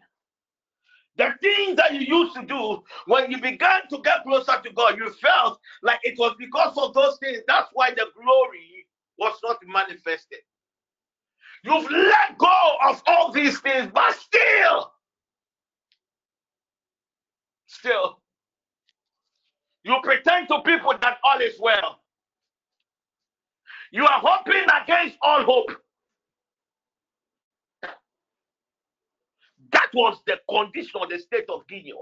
The things that you used to do when you began to get closer to God, you felt like it was because of those things. That's why the glory was not manifested. You've let go of all these things, but still, still, you pretend to people that all is well. You are hoping against all hope. That was the condition of the state of Gideon.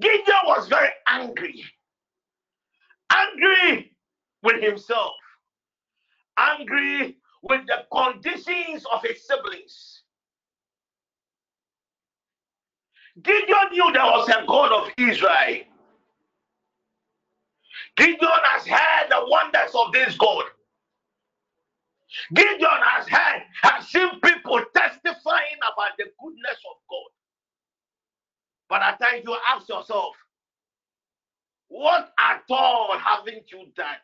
Gideon was very angry. Angry with himself. Angry with the conditions of his siblings. Gideon knew there was a God of Israel. Gideon has heard the wonders of this God. Gideon has heard, has seen people testifying about the goodness of God. But at times you ask yourself, what at all haven't you done?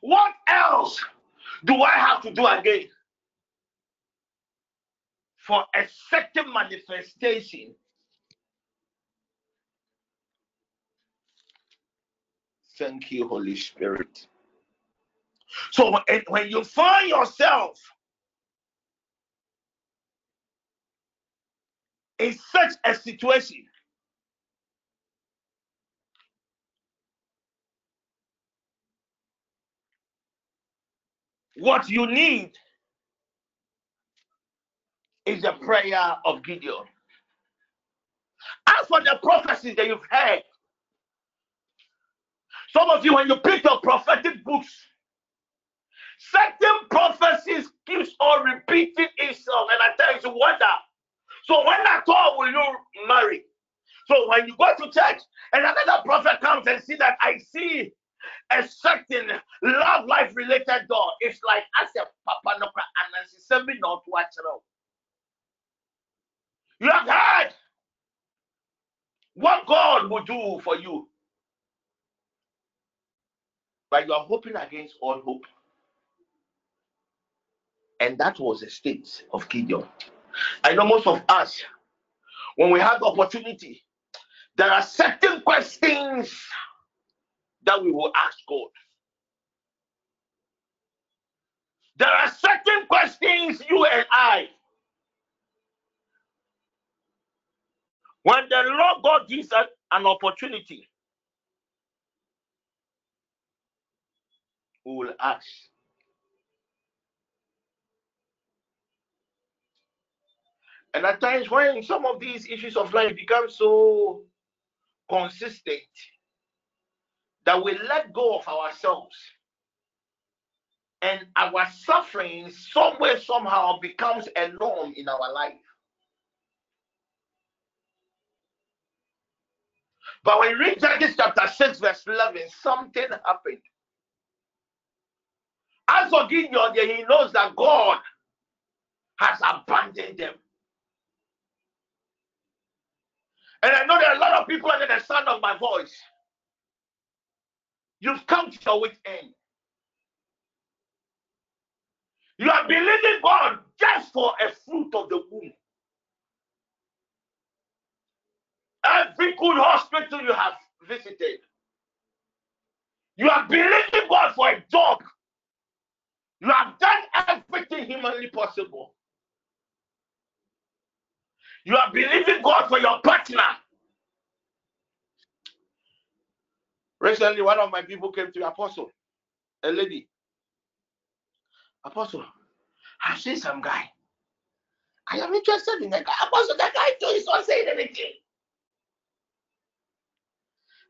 What else do I have to do again for a certain manifestation? Thank you, Holy Spirit. So when you find yourself in such a situation, what you need is a prayer of Gideon. As for the prophecies that you've heard, some of you, when you pick your prophetic books, certain prophecies keeps on repeating itself, and I tell you wonder. So when at all will you marry? So when you go to church and another prophet comes and see that I see a certain love life related door, it's like as a papa no and me not watch it. You have heard what God will do for you. But you are hoping against all hope. And that was the state of Gideon. I know most of us, when we have the opportunity, there are certain questions that we will ask God. There are certain questions you and I, when the Lord God gives us an opportunity, we will ask. And at times, when some of these issues of life become so consistent that we let go of ourselves and our suffering somewhere somehow becomes a norm in our life. But when we read Genesis chapter 6, verse 11, something happened. As for Gideon, he knows that God has abandoned them. And I know there are a lot of people under the sound of my voice. You've come to your wit's end. You are believing God just for a fruit of the womb. Every good hospital you have visited, you are believing God for a job. You have done everything humanly possible. You are believing God for your partner. Recently, one of my people came to Apostle, a lady. Apostle, I've seen some guy. I am interested in the guy. Apostle, that guy too is not saying anything.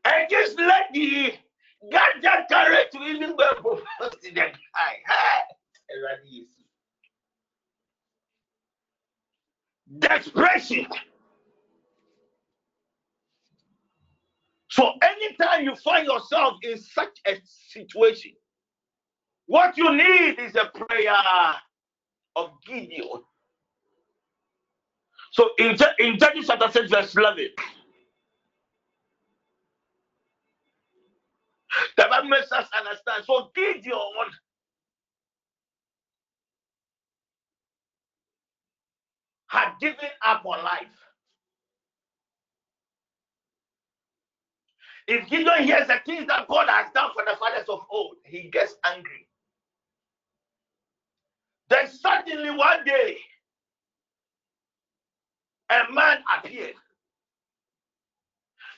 And just let the ganja carry to even go propose to the guy. Desperation. So anytime you find yourself in such a situation, what you need is a prayer of Gideon. So in, in Judges chapter 6, verse 11, the Bible makes us understand. So Gideon had given up on life. If Gideon hears the things that God has done for the fathers of old, he gets angry. Then suddenly one day, a man appeared.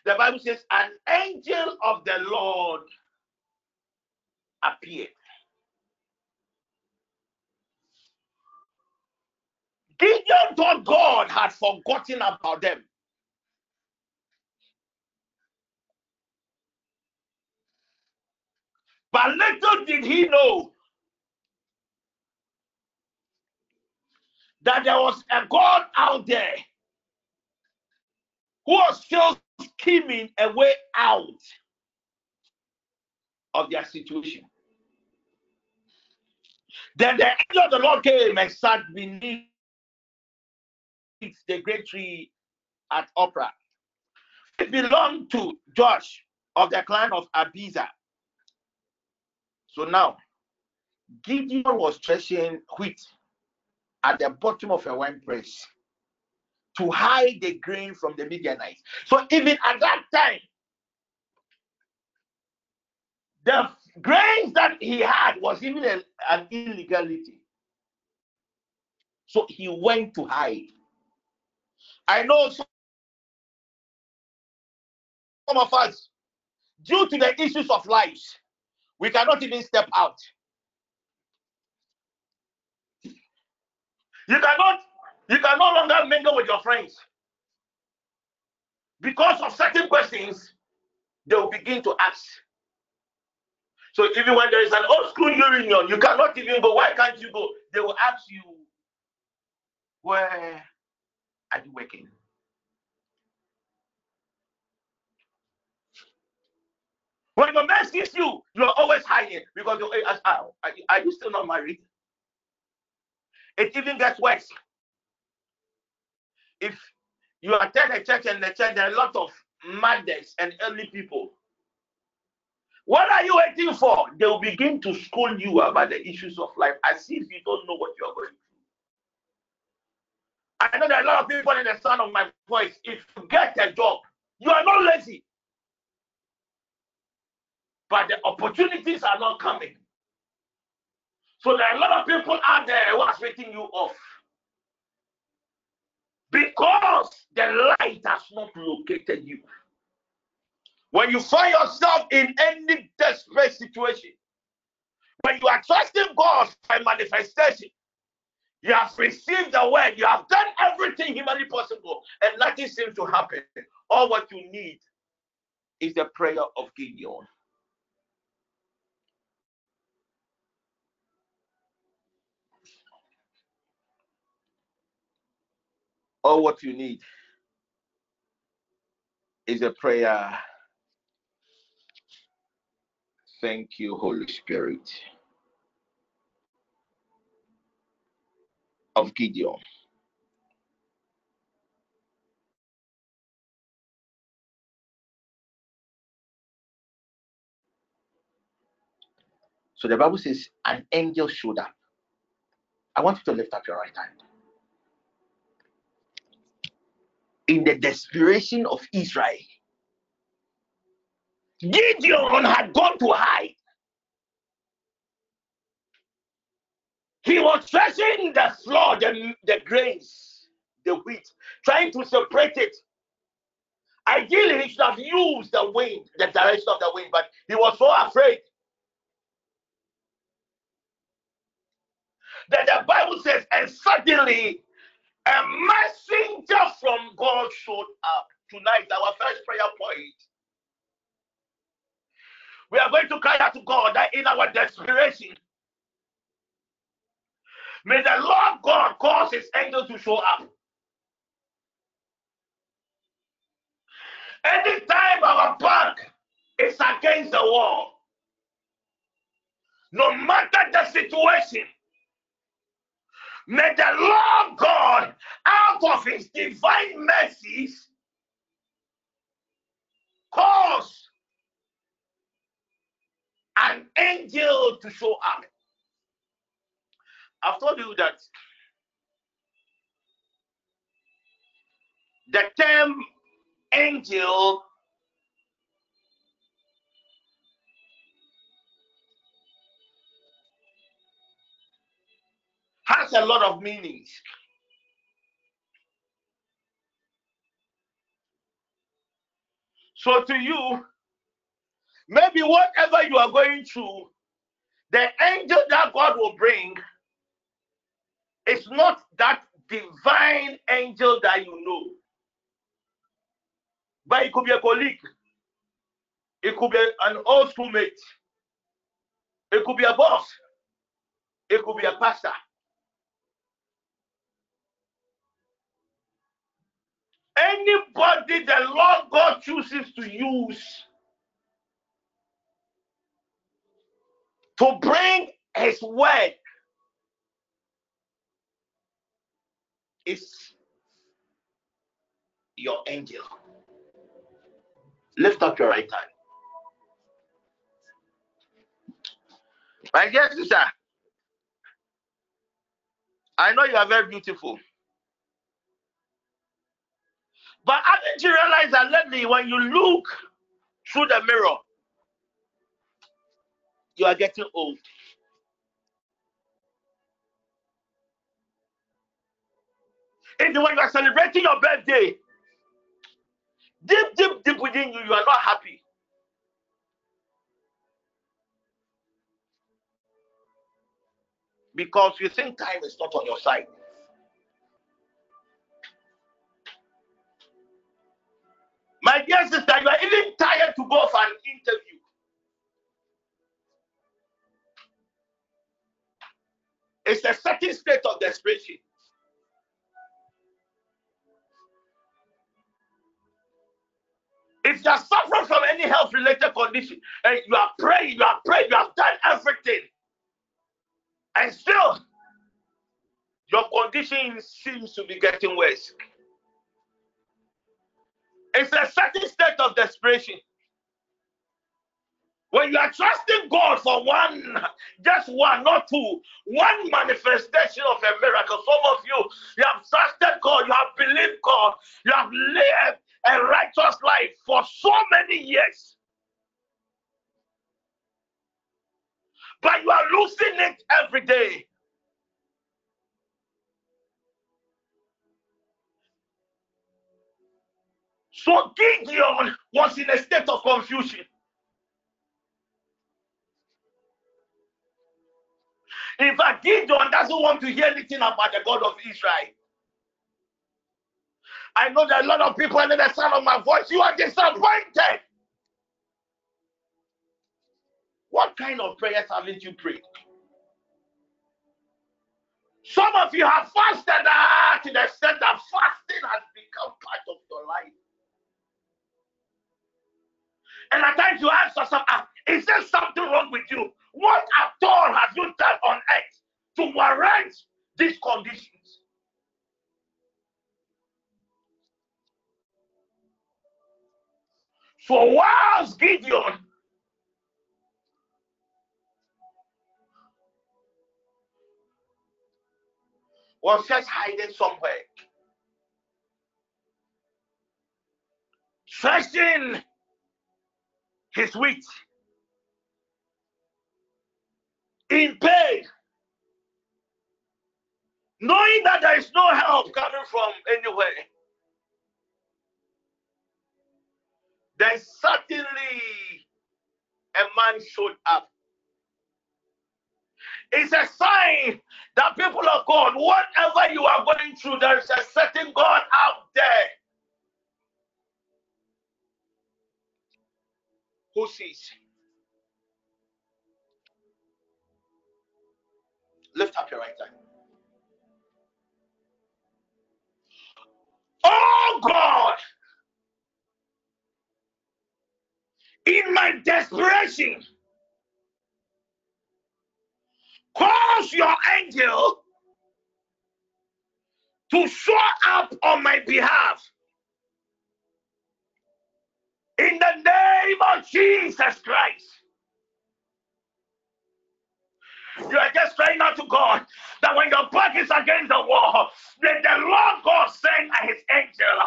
The Bible says, an angel of the Lord appeared. Gideon thought God had forgotten about them. But little did he know that there was a God out there who was still scheming a way out of their situation. Then the angel of the Lord came and sat beneath the great tree at Ophrah. It belonged to Joash of the clan of Abiezer. So now, Gideon was threshing wheat at the bottom of a wine press to hide the grain from the Midianites. So even at that time, the grains that he had was even a, an illegality. So he went to hide. I know some of us, due to the issues of lives, we cannot even step out. You cannot, you can no longer mingle with your friends. Because of certain questions, they will begin to ask. So even when there is an old school reunion, you cannot even go. Why can't you go? They will ask you, where are you working? When your man sees you, you're always hiding because you are, are you still not married? It even gets worse. If you attend a church and the church, there are a lot of mothers and elderly people. What are you waiting for? They will begin to scold you about the issues of life as if you don't know what you are going through. I know there are a lot of people in the sound of my voice. If you get a job, you are not lazy. But the opportunities are not coming. So there are a lot of people out there who are sweating you off. Because the light has not located you. When you find yourself in any desperate situation, when you are trusting God by manifestation, you have received the word, you have done everything humanly possible, and nothing seems to happen. All what you need is the prayer of Gideon. All what you need is a prayer. Thank you, Holy Spirit of Gideon. So the Bible says an angel showed up. I want you to lift up your right hand. In the desperation of Israel, Gideon had gone to hide. He was threshing the floor, the, the grains, the wheat, trying to separate it. Ideally, he should have used the wind, the direction of the wind, but he was so afraid that the Bible says, and suddenly a messenger from God showed up. Tonight, our first prayer point. We are going to cry out to God that in our desperation, may the Lord God cause his angel to show up. Anytime our back is against the wall, no matter the situation, May the Lord God, out of his divine mercies, cause an angel to show up. I've told you that the term angel has a lot of meanings. So to you, maybe whatever you are going through, the angel that God will bring is not that divine angel that you know. But it could be a colleague. It could be an old schoolmate. It could be a boss. It could be a pastor. Anybody the Lord God chooses to use to bring his word is your angel. Lift up your right hand. My dear sister, I know you are very beautiful. But haven't you realized that lately, when you look through the mirror, you are getting old? And when you are celebrating your birthday, deep, deep, deep within you, you are not happy. Because you think time is not on your side. It's a certain state of desperation. If you are suffering from any health related condition and you are praying, you are praying, you have done everything, and still your condition seems to be getting worse. It's a certain state of desperation. When you are trusting God for one, just one, not two, one manifestation of a miracle. Some of you, you have trusted God, you have believed God, you have lived a righteous life for so many years. But you are losing it every day. So Gideon was in a state of confusion. In fact, Gideon doesn't want to hear anything about the God of Israel. I know that a lot of people under the sound of my voice, you are disappointed. What kind of prayers haven't you prayed? Some of you have fasted ah, to the extent that fasting has become part of your life. And at times you ask yourself, ah, is there something wrong with you? What at all have you done on earth to warrant these conditions? So whilst Gideon was just hiding somewhere, searching his wheat in pain, knowing that there is no help coming from anywhere. Then suddenly a man showed up. It's a sign that people of God, whatever you are going through, there is a certain God out there who sees. Lift up your right hand. Oh God, in my desperation, cause your angel to show up on my behalf. In the name of Jesus Christ. You are just crying out to God that when your back is against the wall, may the Lord God send his angel.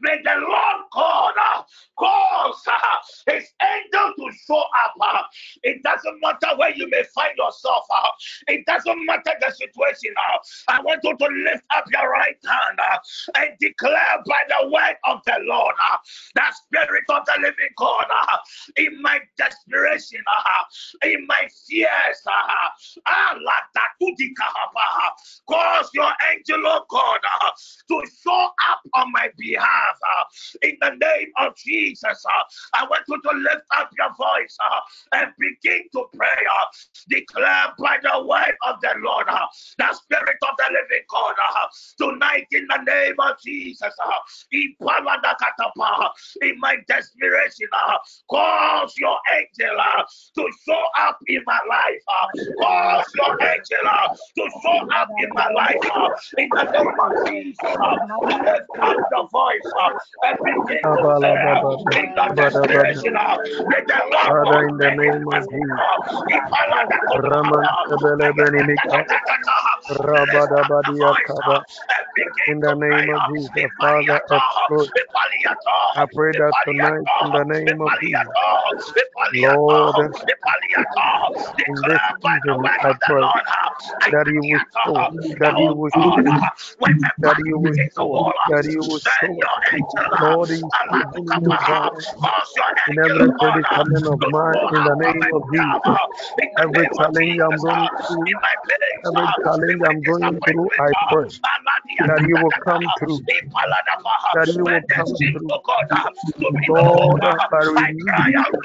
May the Lord God uh, cause uh, his angel to show up. Uh. It doesn't matter where you may find yourself. It doesn't matter the situation. Uh, I want you to lift up your right hand uh, and declare by the word of the Lord, uh, the Spirit of the living God, uh, in my desperation, uh, in my fears, uh, uh, cause your angel, of God, uh, to show up on my behalf uh, in the name of Jesus. Uh, I want you to lift up your voice uh, and begin to pray. Uh, declare by the word of the Lord, uh, the Spirit of the living God, uh, tonight in the name of Jesus. Uh, in my desperation, cause your angel to show up in my life. Cause your angel to show up in my life. In the name of Jesus, lift up the voice uh, declare in the. Uh, the Father, in the name of Jesus, Raman in the name of Jesus, Father, exploit. I pray that tonight, in the name of Jesus, Lord, in this season, I pray that you will show, that you will show, that you will show, that you will show, Lord, in every predicament of mine, in the name of Jesus, every challenge I'm going through, every challenge I'm going through, I pray that you will come through, that you will come through. Lord, by release your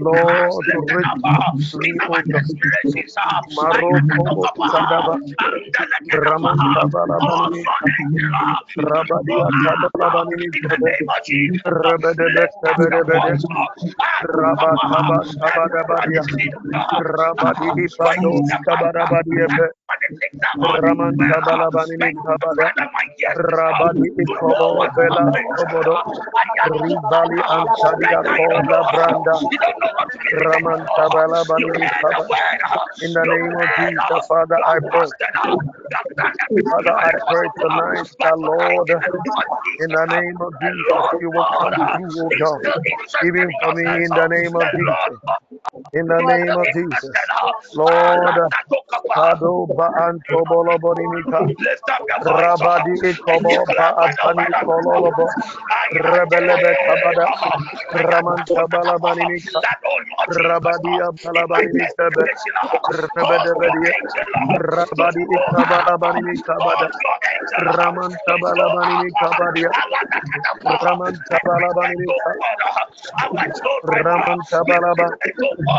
Lord, to O God. Maroko Sadaba, Raman Sabalabani, Rabadia In the name of Jesus, Father, I pray. Father, I pray tonight that Lord, in the name of Jesus, you will come through, O God, even for me, in the name of Jesus. In the name of Jesus, Lord, Kado ba antobolo bonimika, Rabadi ikobo ba atani kololobo, Rebelebe kabada, Raman tabala banimika, Rabadi abala banimika, Rebedebedi, Rabadi ikabala banimika bada, Raman tabala banimika badia, Raman tabala banimika, Raman Rapatebo Koborobodia,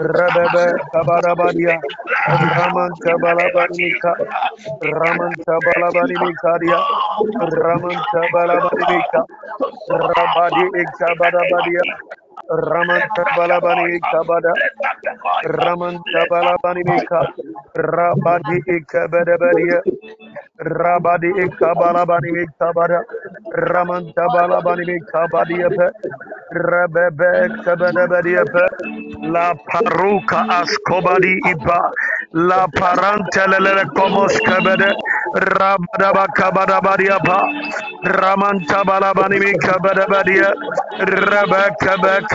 Rebebe Kabarabadia, Raman Tabalabanika, Raman Tabalabanikadia, Raman Tabalabanika, Rabadi Ikabarabadia, Raman Tabalabani Kabada, Raman Tabalabanika, Rabadi Ikabarabadia, Rabadi Ikabalabani Kabada, Raman Tabalabani Kabadiape, Rebebe Kabadabadiape, La Paruka Ascobadi Iba, La Parantelele Comos Kabede, Rabadaba Kabadabadiapa, Raman Tabalabani Kabadabadia,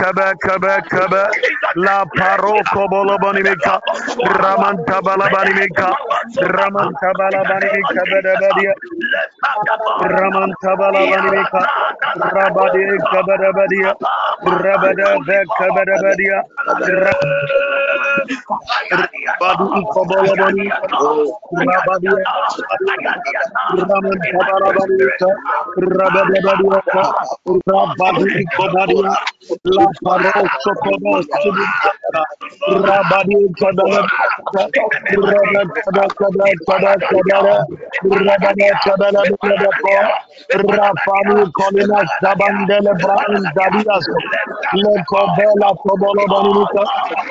Rebe Kabe Kabe Kabe Kabe, La Paroko Bolobanimika, Raman Tabalabanimika, Raman Tabalabanimika Bedabadia, Raman Tabalabanimika, Rabadi Kabadabadia, Rabada Vekabadia, Rabadi Ikobolabani, Rabadia, Raman Tabalabanimika, Rabadabadia, Rabadi Ikobadia, La Paro Sokobo Sibika, Rabadi Kabala, Rabada Kada Kada Kada Kada, Rabada Kabala Bako, Rafani Colina Sabandele Brian Dadias, Leko Bela Kobolo Banika,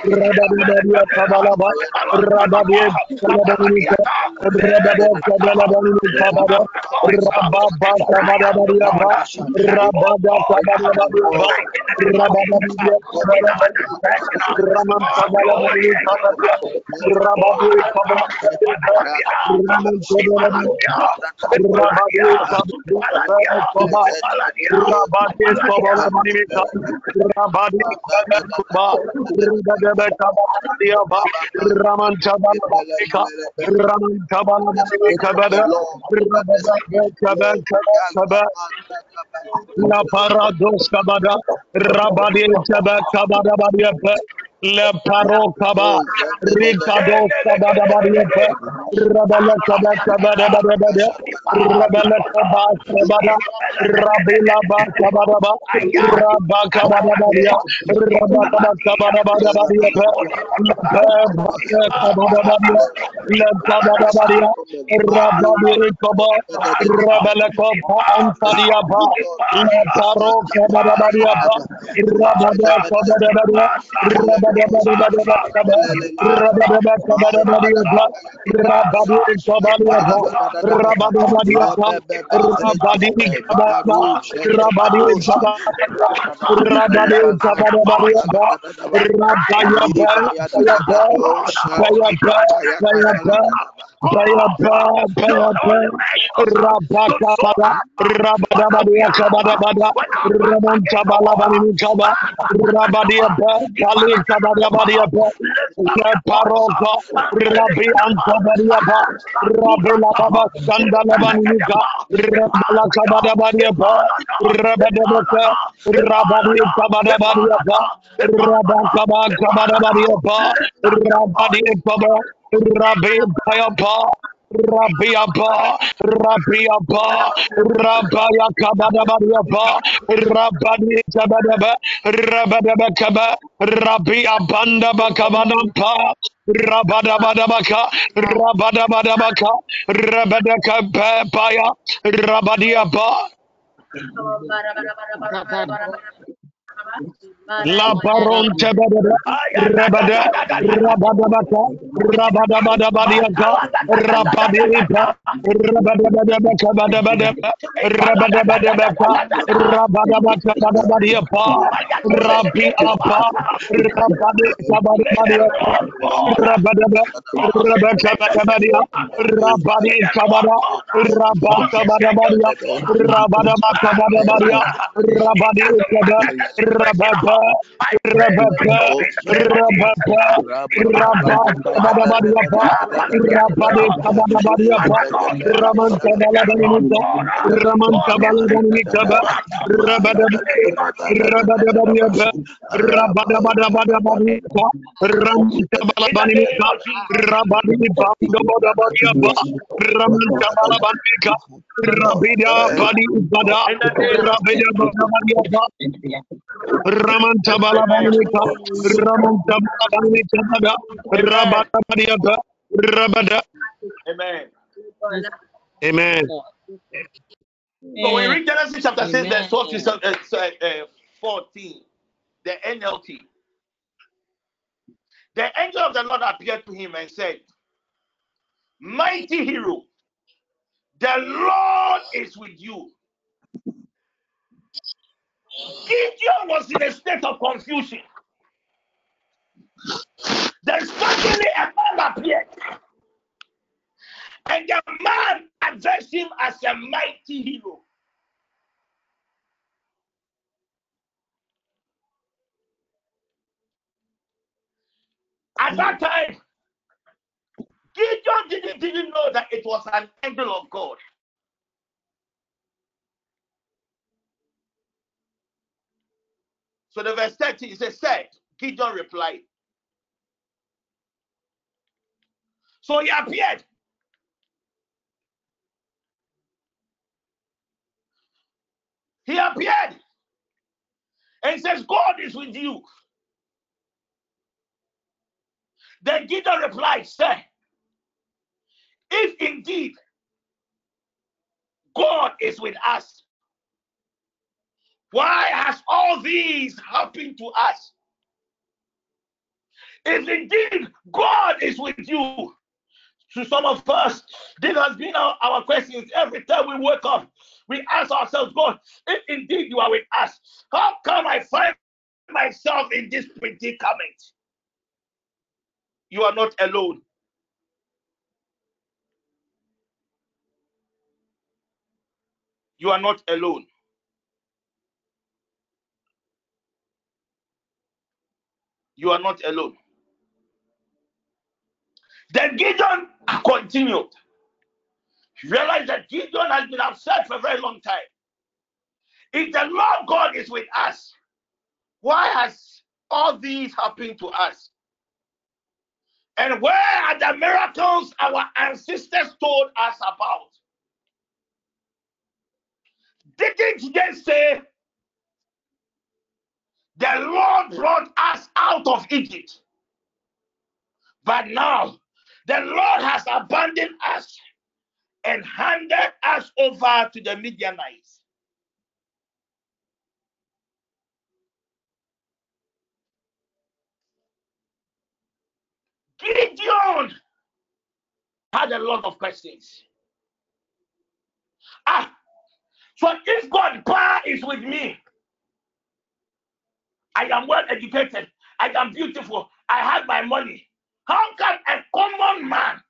Rabada Rabadia Kabalaba, Rabadia Kalabanika, Rabadia Kabalabanika, Rababa Kabalabadia, Rabada Kabalabadia, Rabadia Kabalabadia, Raman Kabalabadia, Raman chaba kabada badiapa, le paro kaba, ricados kabada badiapa, rabala badiapa, rabala rabila bada bada kaba, rabada kabada badiapa, rabadi kabadiapa, rabada badiapa, rabadi kabada, rabadi kabada, rabadi kabada badiapa, rabaya ba, ya ba, ya ba, ya ba, Baya ba, baya ba, rabaka bada, rabada badia kabada bada, raman kabala bani kaba, rabadia kali kabada badia ba, le paroka, rabi anta badia ba, rabela baba rabadi Rabbi Bayapa, Rabiapa, Rabiapa, Rabaya Kabadabadiapa, Rabadi Kabadaba, Rabadaba Kaba, Rabi Abanda Bakabadampa, Rabadabadabaka, Rabadabadabaka, Rabadaka Paya, Rabadiapa, La baron tebada, rabada, rabadabata, rabadabadabadiaka, rabadiika, rabadabadabaka, badabadaba, rabadabadabaka, rabadabakabadabadiapa, rabiapa, rabadika, badabadiapa, rabadaba, Rabadabadi, Rabadabadiapa, Rabadabadabadabadiapa, Raman Sabalabanimika, Rabadi, Bandabadabadiapa, Raman Sabalabanimika, Rabida, Badi, Bada, In the Rabida, Badabadiapa, Ramanta Amen. Balabanika, Ramanta Balabanika, Amen. Rabata Badiaka, Rabada. Amen. Amen. So we read Genesis chapter 6, verse 12 to Amen. uh, uh, uh, 14, the NLT. The angel of the Lord appeared to him and said, Mighty hero, the Lord is with you. Gideon was in a state of confusion. Then suddenly a man appeared, and the man addressed him as a mighty hero. At that time, Gideon didn't, didn't know that it was an angel of God. So the verse 30 it says, said, Gideon replied. So he appeared. He appeared and says, God is with you. Then Gideon replied, Sir, if indeed God is with us, why has all these happened to us? if indeed God is with you, to some of us, this has been our, our questions every time we wake up. We ask ourselves, God, if indeed you are with us, how come I find myself in this predicament? You are not alone. You are not alone. You are not alone. Then Gideon continued. Realize that Gideon has been upset for a very long time. If the Lord God is with us, why has all these happened to us? And where are the miracles our ancestors told us about? Didn't they say the Lord brought us out of Egypt? But now the Lord has abandoned us and handed us over to the Midianites. Gideon had a lot of questions. Ah, so if God power is with me, I am well educated, I am beautiful, I have my money. How can a common man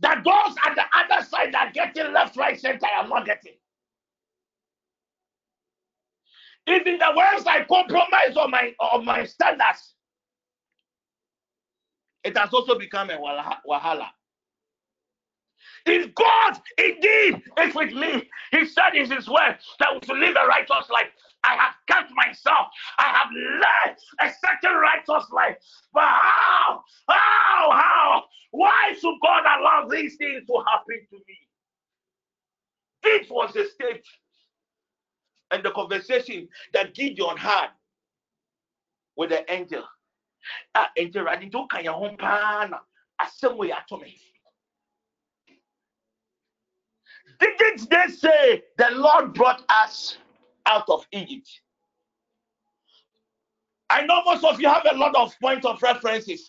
that those at the other side are getting left, right, center, I am not getting? Even the words I compromise on my on my standards, it has also become a wahala. If God indeed is with me, He said in His word that we should live a righteous life. I have kept myself. I have led a certain righteous life. But how? How? How? Why should God allow these things to happen to me? This was the stage and the conversation that Gideon had with the angel. Ah, angel, I didn't do your home pan. Asem we atomic. Didn't they say the Lord brought us out of Egypt? I know most of you have a lot of points of references.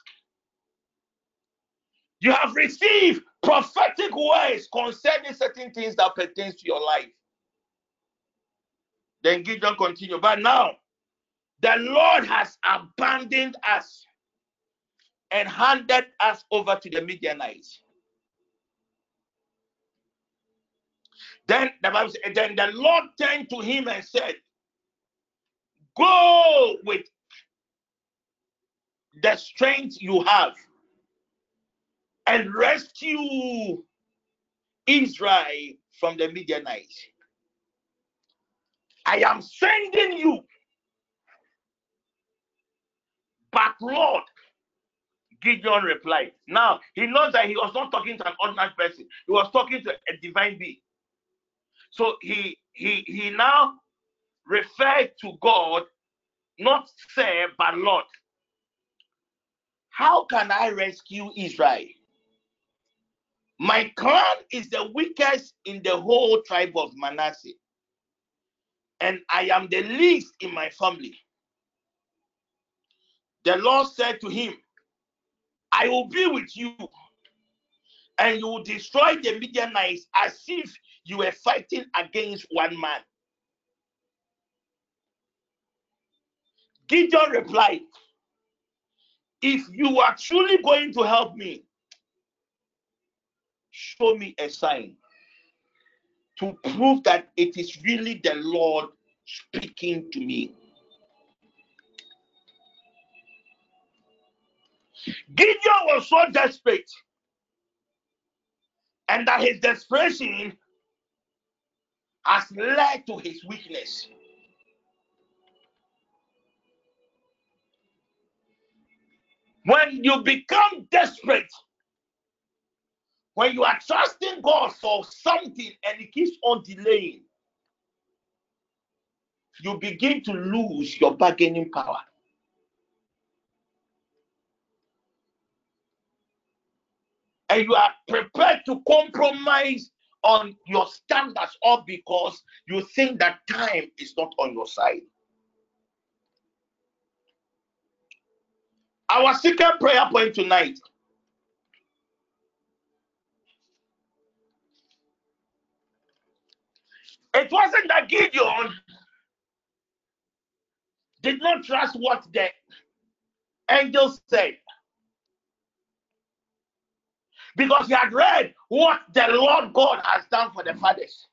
You have received prophetic words concerning certain things that pertains to your life. Then Gideon continue. But now the Lord has abandoned us and handed us over to the Midianites. Then the Bible then the Lord turned to him and said, Go with the strength you have and rescue Israel from the Midianites. I am sending you. But Lord, Gideon replied. Now he knows that he was not talking to an ordinary person, he was talking to a divine being. So he he he now referred to God, not say, but Lord. How can I rescue Israel? My clan is the weakest in the whole tribe of Manasseh, and I am the least in my family. The Lord said to him, I will be with you, and you will destroy the Midianites as if you were fighting against one man. Gideon replied, If you are truly going to help me, show me a sign to prove that it is really the Lord speaking to me. Gideon was so desperate, and that his desperation has led to his weakness. When you become desperate, when you are trusting God for something and He keeps on delaying, you begin to lose your bargaining power. And you are prepared to compromise on your standards all because you think that time is not on your side. Our second prayer point tonight. It wasn't that Gideon did not trust what the angels said because he had read what the Lord God has done for the fathers.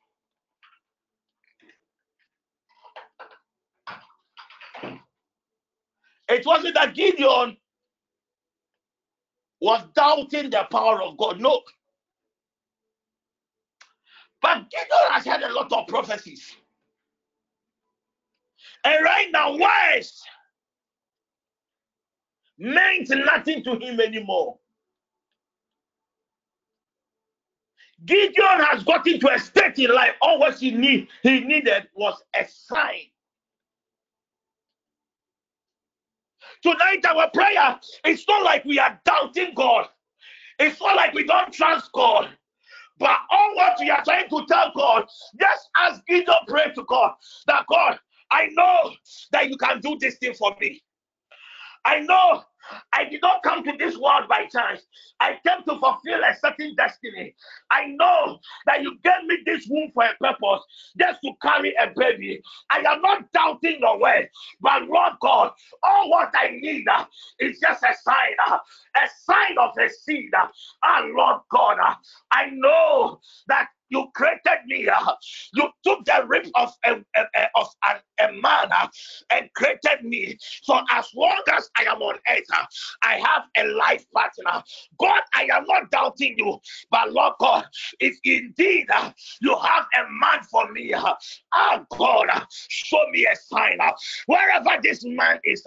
It wasn't that Gideon was doubting the power of God. No. But Gideon has had a lot of prophecies. And right now, words meant nothing to him anymore. Gideon has got into a state in life. All what he need he needed was a sign. Tonight, our prayer it's not like we are doubting God. It's not like we don't trust God. But all what we are trying to tell God, just as Gideon prayed to God, that God, I know that you can do this thing for me. I know I did not come to this world by chance. I came to fulfill a certain destiny. I know that you gave me this womb for a purpose, just to carry a baby. I am not doubting your word, but Lord God, all what I need uh, is just a sign, uh, a sign of a seed. Uh, and Lord God, I know that you created me. Uh, you took the rib of a, a, a of a man uh, and created me. So as long as I am on earth, uh, I have a life partner. God, I am not doubting you, but Lord God, if indeed uh, you have a man for me, oh God, uh, show me a sign. Wherever this man is,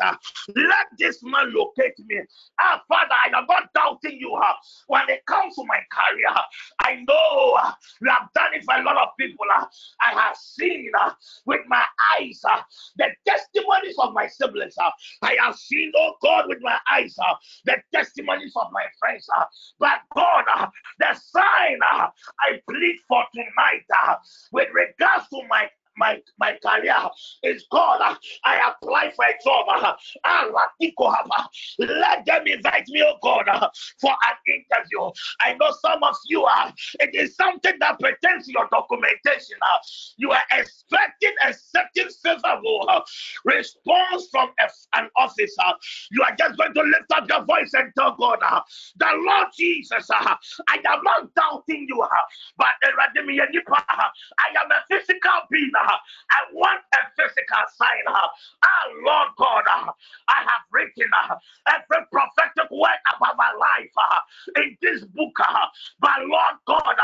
let this man locate me. Ah, Father, I am not doubting you. When it comes to my career, I know have done it for a lot of people. Uh, I have seen uh, with my eyes uh, the testimonies of my siblings. I have seen, oh God, with my eyes the testimonies of my friends. But God, the sign I plead for tonight with regards to my my, my career is called. Uh, I apply for a job. Let them invite me, oh God, for an interview. I know some of you are. It is something that pertains to your documentation. You are expecting a certain favorable response from an officer. You are just going to lift up your voice and tell God, the Lord Jesus, I am not doubting you, but I am a physical being. I want a physical sign. Ah, Lord God, I have written every prophetic word about my life in this book. But Lord God,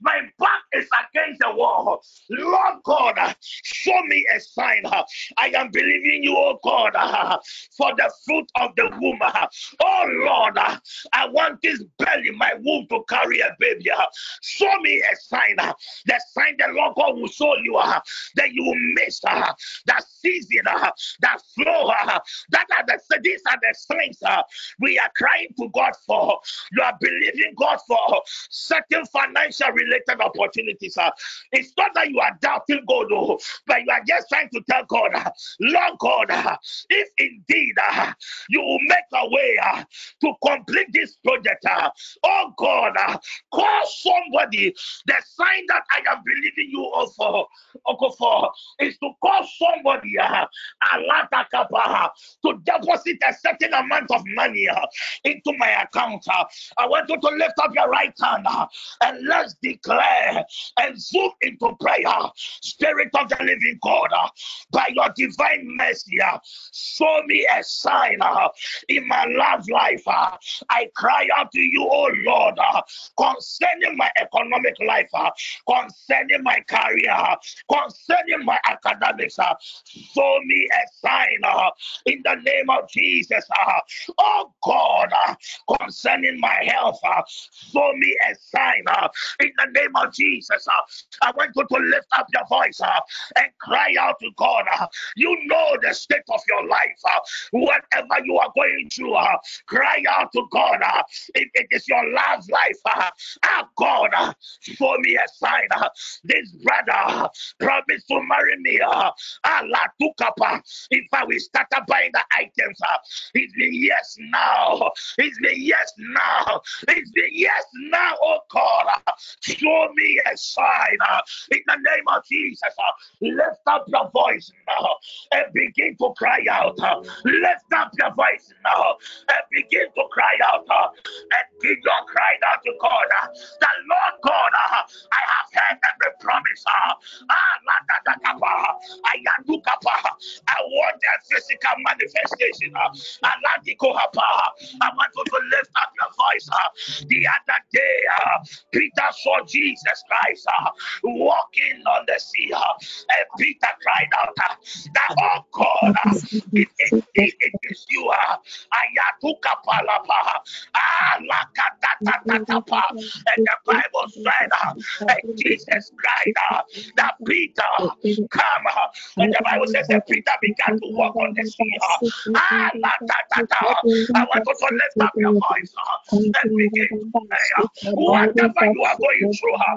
my back is against the wall. Lord God, show me a sign. I am believing you, oh God, for the fruit of the womb. Oh Lord, I want this belly, my womb, to carry a baby. Show me a sign. The sign the Lord God will show you that you will miss uh, that season, uh, that flow. Uh, that are the these are the things uh, we are crying to God for. You are believing God for certain financial related opportunities. Uh, it's not that you are doubting God, no, but you are just trying to tell God, uh, Lord God, uh, if indeed uh, you will make a way uh, to complete this project, uh, oh God, uh, call somebody the sign that I am believing you for, is to call somebody uh, to deposit a certain amount of money uh, into my account. Uh. I want you to lift up your right hand uh, and let's declare and zoom into prayer. Spirit of the living God, uh, by your divine mercy, uh, show me a sign uh, in my love life. I cry out to you, oh Lord, concerning my economic life, concerning my career, concerning my academics. Uh, show me a sign uh, in the name of Jesus. Uh, oh God, uh, concerning my health, uh, show me a sign uh, in the name of Jesus. Uh, I want you to lift up your voice uh, and cry out to God. Uh, you know the state of your life. Uh, whatever you are going through, uh, cry out to God. Uh, if it is your last life, uh, uh, God, uh, show me a sign. Uh, this brother, promise to marry me. Uh, in fact, we started buying the items. Uh, it's been years now. It's been years now. It's been years now, oh God. Uh, show me a sign uh, in the name of Jesus. Uh, lift up your voice now and begin to cry out. Lift up your voice now and begin to cry out. And Gideon cried out to God, the Lord God, I have heard every promise. I want a physical manifestation. I want you to lift up your voice. The other day, Peter saw Jesus Christ uh, walking on the sea, uh, and Peter cried out uh, that, oh God, it, it, it, it is you. Ayatuka palapa. Lakatatapa. And the Bible said, Jesus cried that Peter, come. Uh, and the Bible says that Peter began to walk on the sea. Ah. I want to lift up your voice and begin to uh, whatever you are going through, ah,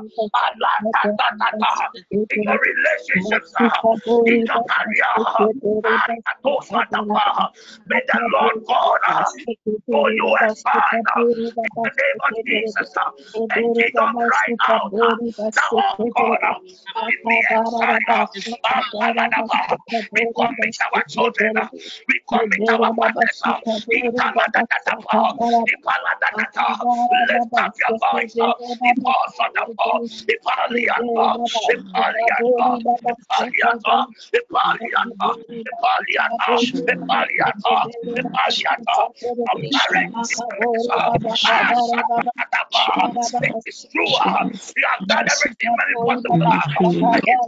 in your relationships, in your career, ah, may the Lord God for you a sign uh, in the name of Jesus. And Gideon cried out, uh, the oh God, uh, give uh, ah, latatata. We uh, we our uh, uh, uh, ah, uh,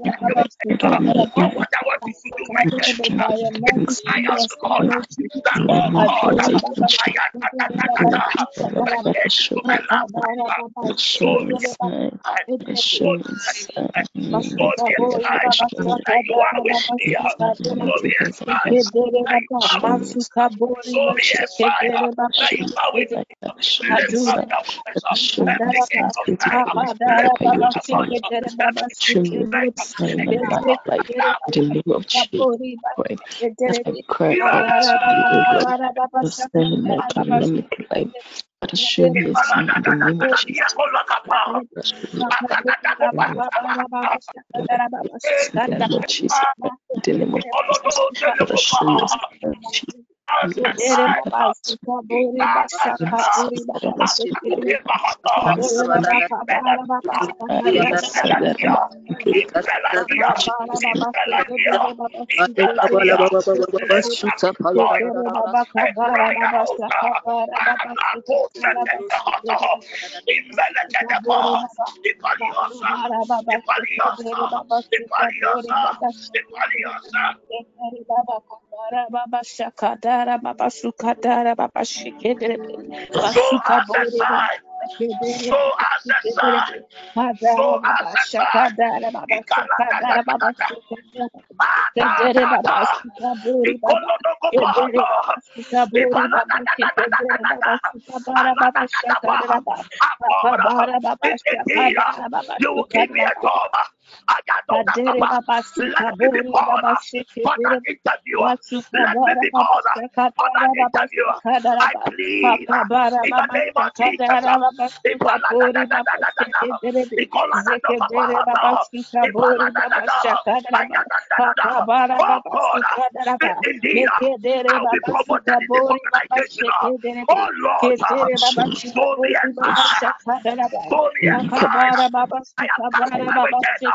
you uh, I I am you a sign you are with me, show me a sign that you are with me. Lift up your voice and begin to cry. Lift up your voice and begin to cry. in my life. the name of Jesus, pray. As I cry you out to you, O Lord, concerning my economic life. Father, a sign in the name of Jesus. Father, show me a sign in the name of Jesus. In the name of Jesus. In the name of Jesus. Father, show me a sign. Jesus. Show me a sign. cry out. Ipaliosa, Ipaliosa, Ipaliosa, Ipaliosa. Show us a sign. Show us a sign. Show us a sign. Ikaladadadada. Matatata. Ikolodokopahata. Ipaladadadadadada. Aladadadaba. Akora. In indeed, you will give me a job. Ayadodakaba. Let me be called for interview. Let me be called for interview. I plead in the name of Jesus. Ipaladadadadadada. Ikoladadokopahata. Ipaladadada. Ayadadadada. Oh God, if indeed I'll be promoted in this organization. Oh Lord, show me a sign. Show me a sign. I am casting my wicked.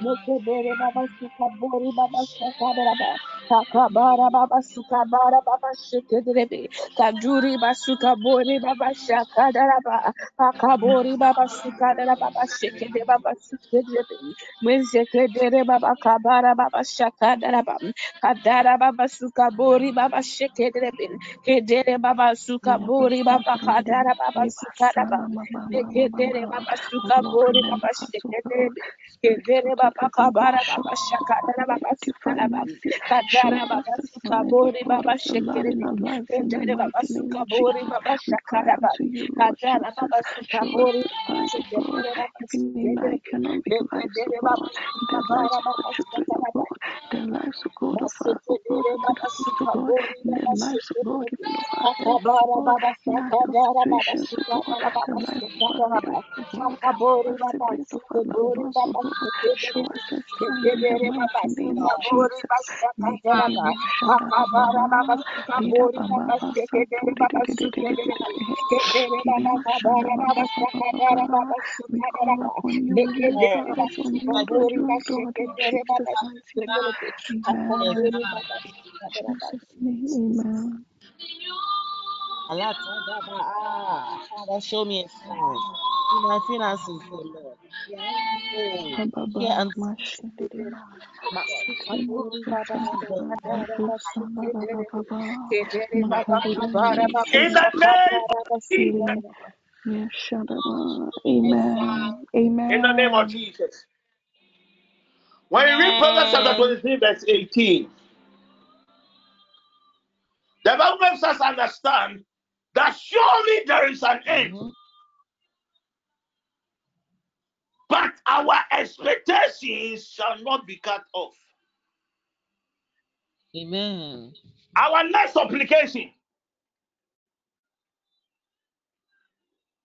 Paka baba suka bori baba be. Masuka baba shaka dere baba shaka shaka baba shekedrebe. Basuka bori baba shakadaraba. Pakabori baba suka baba shekede baba sukedrebe. Mwezekedere baba kabara baba shakadaraba. Kadara baba suka bori baba shekedrebe. Kedere baba suka bori baba kadara baba suka daba. Mekedere baba Oh suka Lord, bori baba oh Kedere baba unto you, us in the mighty name of Jesus. We call upon you, we lift Mekedere our baba eyes on suka you, the bori baba Lord God, in shekedere Jesus' baba mighty name. sukedere baba. Amen. Akabori baba suka dara baba. Jesus' name, amen. Alatadaba, ah, Father, show me a sign in my finances, oh Lord. Yeah, oh, Baba yeah, and mashadede. Masuka Bori Baba Sandara Sakadara Baba Basuke Sandara Dere Baba Kedere Baba Kabara Makadede Baba In the name of Basuka Jesus. Siri Dara Yashadaba. Amen. Amen. In the name of Jesus. When you read Proverbs chapter Amen. 23, verse 18, the Bible makes us understand that surely there is an end, Mhm. but our expectations shall not be cut off. Amen. Our next supplication.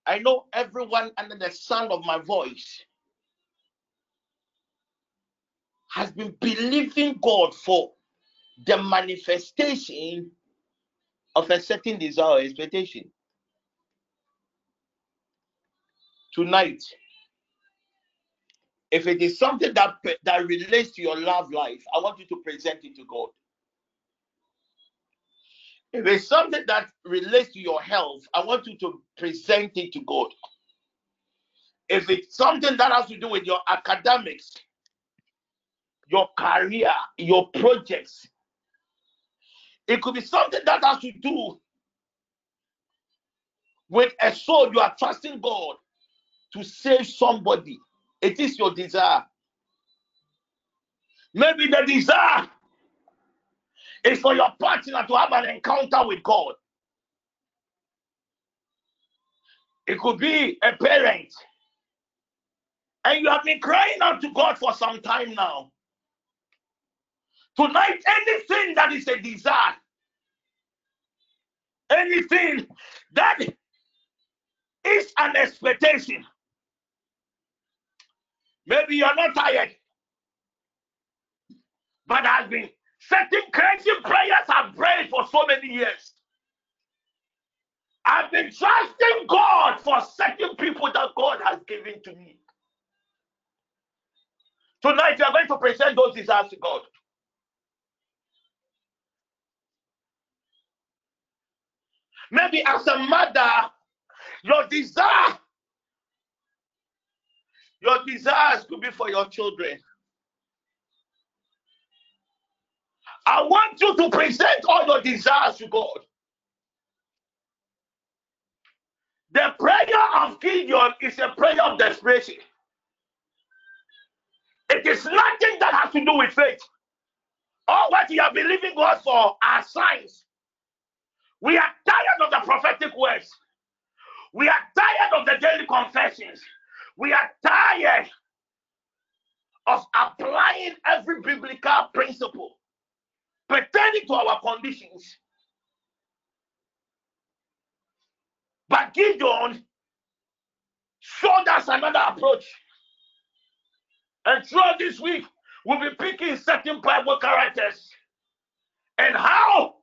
I know everyone under the sound of my voice has been believing God for the manifestation of a certain desire or expectation. Tonight, if it is something that that relates to your love life, I want you to present it to God. If it's something that relates to your health, I want you to present it to God. If it's something that has to do with your academics, your career, your projects, it could be something that has to do with a soul you are trusting God to save somebody. It is your desire. Maybe the desire is for your partner to have an encounter with God. It could be a parent, and you have been crying out to God for some time now. Tonight, anything that is a desire, anything that is an expectation, maybe you're not tired, but has been certain crazy prayers I've prayed for so many years. I've been trusting God for certain people that God has given to me. Tonight, you are going to present those desires to God. Maybe as a mother, your desire, your desires could be for your children. I want you to present all your desires to God. The prayer of Gideon is a prayer of desperation. It is nothing that has to do with faith. All what you are believing God for are signs. We are tired of the prophetic words. We are tired of the daily confessions. We are tired of applying every biblical principle pertaining to our conditions. But Gideon showed us another approach. And throughout this week, we'll be picking certain Bible characters and how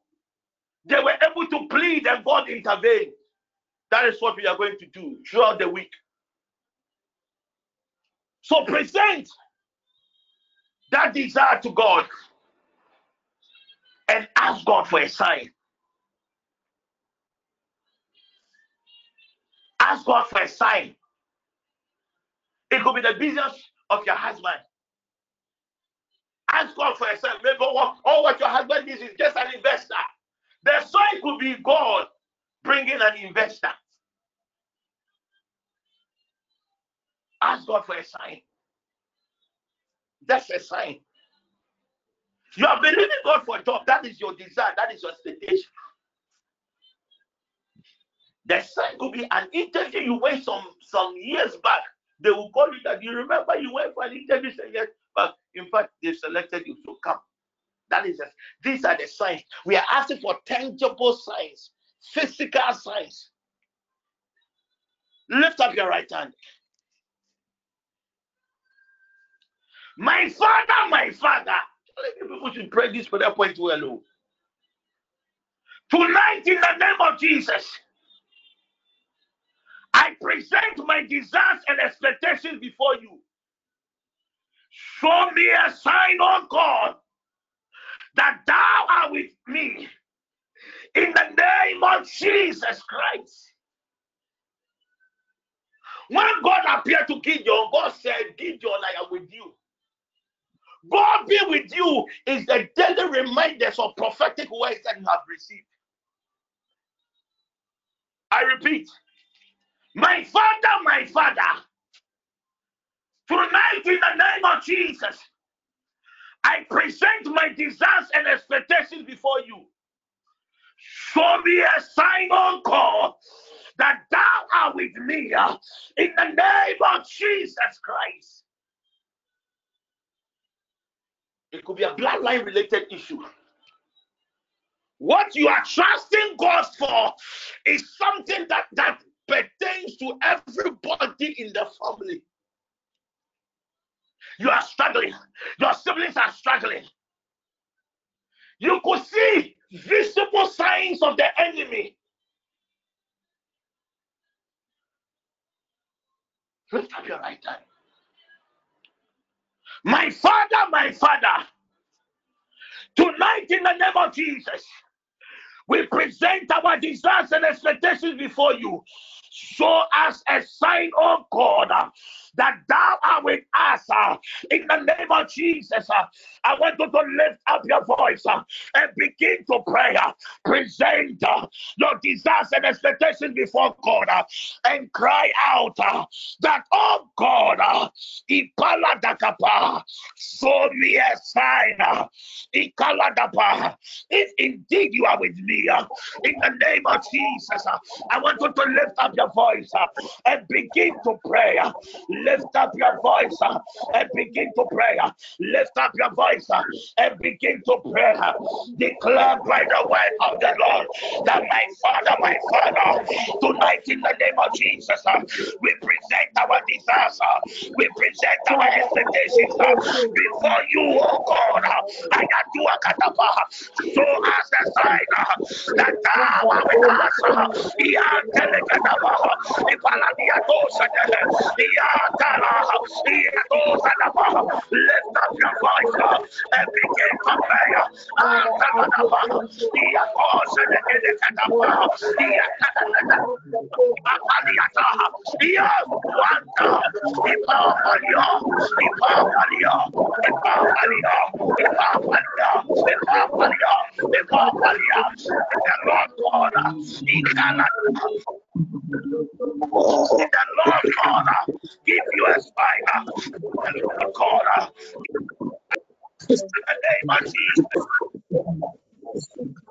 they were able to plead and God intervened. That is what we are going to do throughout the week. So present that desire to God and ask God for a sign. Ask God for a sign. It could be the business of your husband. Ask God for a sign. Maybe what, all what your husband needs is just an investor. The sign could be God bringing an investor. Ask God for a sign. That's a sign. You are believing God for a job. That is your desire. That is your expectation. The sign could be an interview you went some some years back. They will call you that you remember you went for an interview and yes, but in fact they selected you to come. That is it. These are the signs. We are asking for tangible signs, physical signs. Lift up your right hand. My father, my father. People should pray this prayer point well. Oh. Tonight, in the name of Jesus, I present my desires and expectations before you. Show me a sign, oh God, that thou art with me. In the name of Jesus Christ. When God appeared to Gideon, God said, Gideon, I am with you. God be with you is the daily reminders of prophetic words that you have received. I repeat, my father, my father, tonight in the name of Jesus, I present my desires and expectations before you. Show me a sign on God that thou art with me uh, in the name of Jesus Christ. It could be a bloodline related issue. What you are trusting God for is something that, that pertains to everybody in the family. You are struggling, your siblings are struggling. You could see visible signs of the enemy. Lift up your right hand. My father, my father, tonight in the name of Jesus, we present our desires and expectations before you. Show us a sign, oh God, that thou art with us uh, in the name of Jesus. Uh, I want you to lift up your voice uh, and begin to pray. Uh, present uh, your desires and expectations before God uh, and cry out that, oh God, uh, show me a sign. If indeed you are with me, in the name of Jesus, I want you to lift up your voice and begin to pray. Lift up your voice uh, and begin to pray. Uh, lift up your voice uh, and begin to pray. Declare by the word of the Lord that my Father, my Father, tonight in the name of Jesus, we present our uh, we present our expectations before you, oh God. I a. Show us the sign that thou art with us. uh, Ya telekatapa. Ipaladia dosa. Ya Lift up your voice uh, and begin to pray. The Lord give you a spine. The Lord God in the name of Jesus.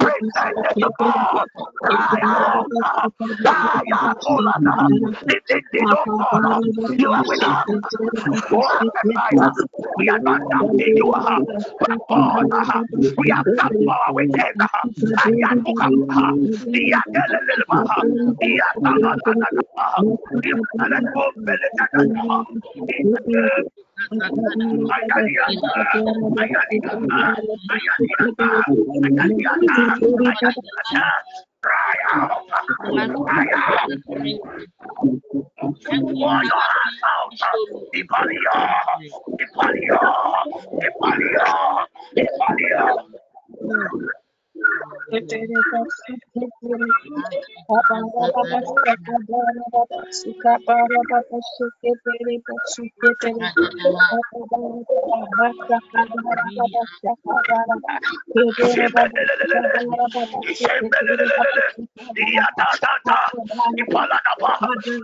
Present it to God. You are with us. We are not doubting you. But God, we have come uh, Ayakuka, uh, Iyakeleleleba, uh, Iyatamananana, uh, Iyakelelelebelekadada, uh, Iyake- Ayadiata, Ayadiata, Ayadiata, Ayadiata, Ayadiata. Cry out, cry out, heart out. Ipalia, Ipalia, Ipalia, Ipalia.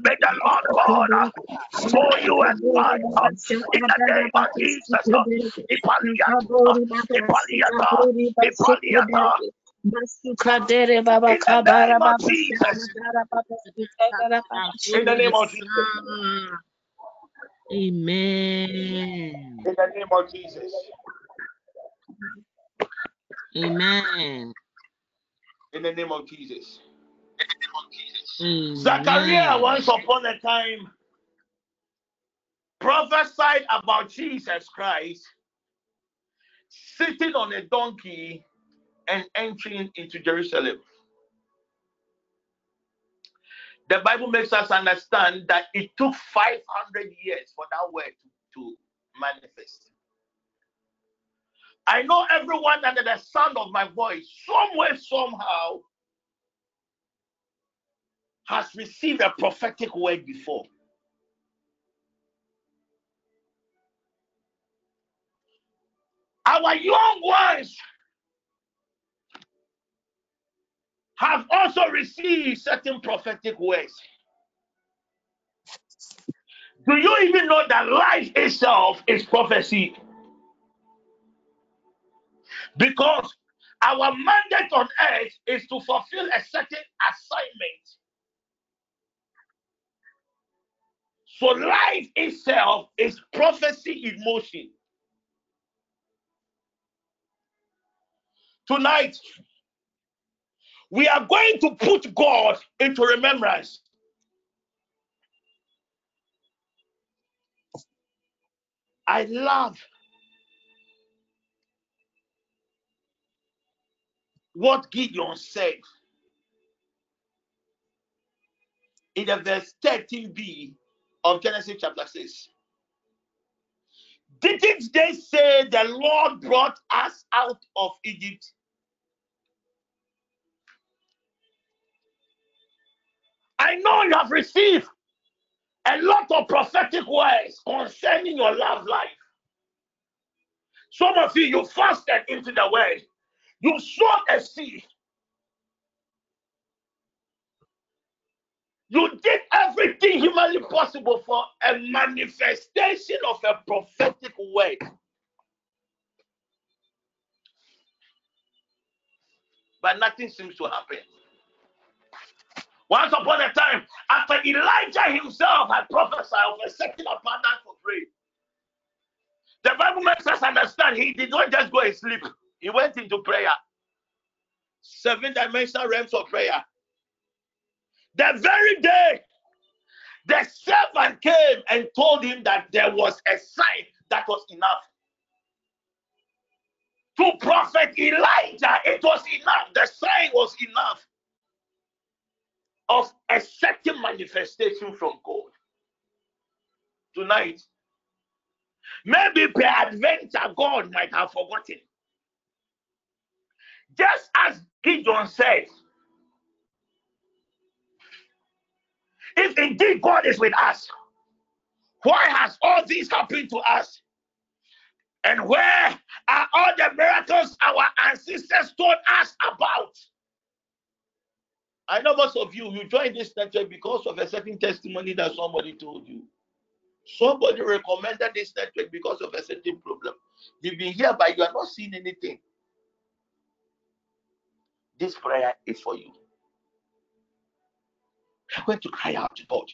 May the Lord uh, you a sign uh, in the name of Jesus. uh. Basukadere baba In the kabara name of Jesus. sakadara baba In the name of ah, Jesus. Amen. In the name of Jesus. Amen. In the name of Jesus. Amen. Zachariah once upon a time prophesied about Jesus Christ sitting on a donkey and entering into Jerusalem. The Bible makes us understand that it took 500 years for that word to, to manifest. I know everyone under the sound of my voice, somewhere, somehow, has received a prophetic word before. Our young ones have also received certain prophetic words. Do you even know that life itself is prophecy? Because our mandate on earth is to fulfill a certain assignment. So life itself is prophecy in motion. Tonight, we are going to put God into remembrance. I love what Gideon said in the verse 13b of Genesis chapter 6. Didn't they say the Lord brought us out of Egypt? I know you have received a lot of prophetic words concerning your love life. Some of you, you fasted into the word, you sowed a seed, you did everything humanly possible for a manifestation of a prophetic word. But nothing seems to happen. Once upon a time, after Elijah himself had prophesied of a certain abundance of rain, the Bible makes us understand he did not just go and sleep, he went into prayer. Seven dimensional realms of prayer. The very day the servant came and told him that there was a sign that was enough. To prophet Elijah, it was enough. The sign was enough of a certain manifestation from God. Tonight, maybe peradventure God might have forgotten. Just as Gideon said, if indeed God is with us, Why has all this happened to us? And where are all the miracles our ancestors told us about? I know most of you, you joined this network because of a certain testimony that somebody told you. Somebody recommended this network because of a certain problem. You've been here, but you are not seeing anything. This prayer is for you. You're going to cry out to God.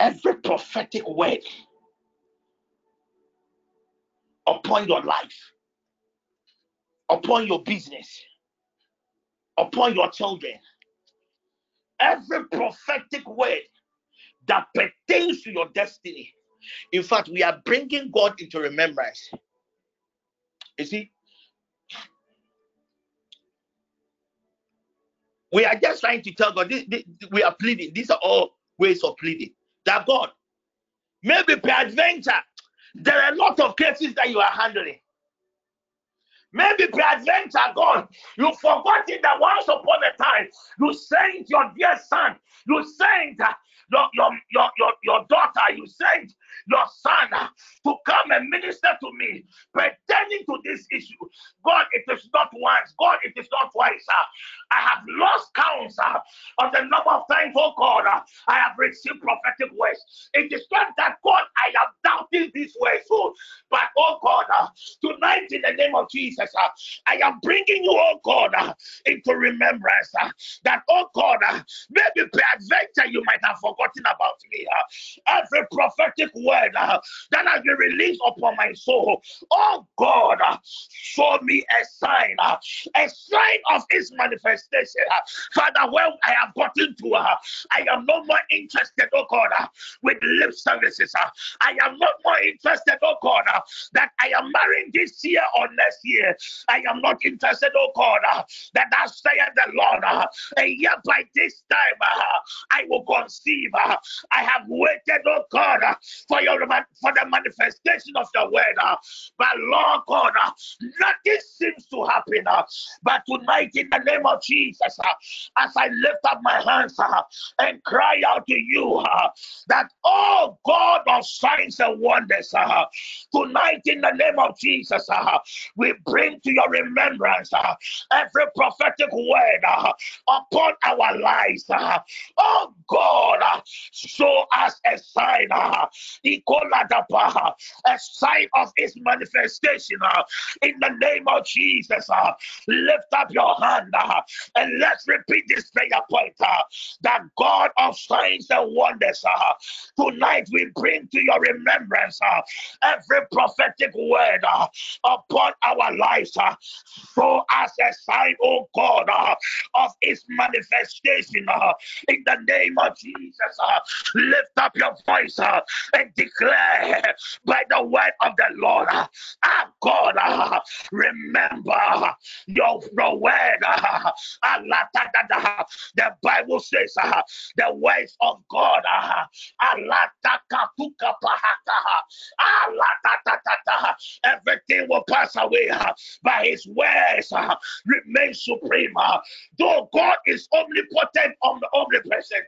Every prophetic word upon your life, upon your business, upon your children, every prophetic word that pertains to your destiny. In fact, we are bringing God into remembrance. You see, we are just trying to tell God, this, this, we are pleading. These are all ways of pleading. That God, maybe peradventure, there are a lot of cases that you are handling. Maybe peradventure, gone. you forgotten that once upon a time you sent your dear son, you sent your, your, your, your, your daughter, you sent your son to come and minister to me pertaining to this issue. God, it is not once, God, it is not twice. I have lost count of the number of times, oh God, I have received prophetic words. It is not that God, I am doubting these words, oh, but oh God, tonight in the name of Jesus, I am bringing you, oh God, into remembrance that, oh God, maybe peradventure you might have forgotten about me. Every prophetic word uh, that has been released upon my soul, oh God, uh, show me a sign, uh, a sign of its manifestation. Father, when I have gotten to, I am no more interested, oh God, with lip services. I am not more interested, oh God, that I am marrying this year or next year. I am not interested, oh God, that that saith the Lord. A year by this time, I will conceive. I have waited, oh God, for your for the manifestation of your word. But Lord God, nothing seems to happen. But tonight, in the name of Jesus, as I lift up my hands and cry out to you that, oh God of signs and wonders, tonight, in the name of Jesus, we bring to your remembrance every prophetic word upon our lives. Oh God, show us a sign, a sign of His manifestation uh, in the name of Jesus. Uh. Lift up your hand uh, and let's repeat this prayer point that God of signs and wonders, tonight we bring to your remembrance every prophetic word upon our lives. so as a sign, oh God, of His manifestation in the name of Jesus. Lift up your voice and declare by the word of the Lord, our God, ah, remember your, your word. Ah, the Bible says the words of God. Everything will pass away, but his words remain supreme. Though God is omnipotent, omnipresent,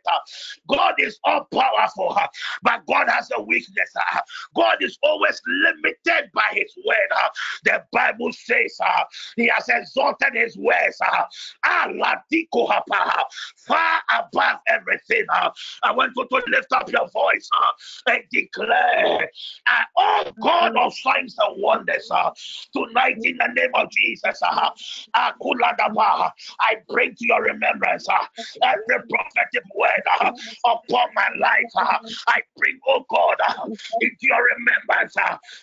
God is all powerful, but God has a weakness. God is always limited by his word. The Bible says he has exalted his words far above everything. I want you to lift up your voice and declare, Oh God of signs and wonders, tonight in the name of Jesus, I bring to your remembrance every prophetic word upon my life. I bring, oh God, into your remembrance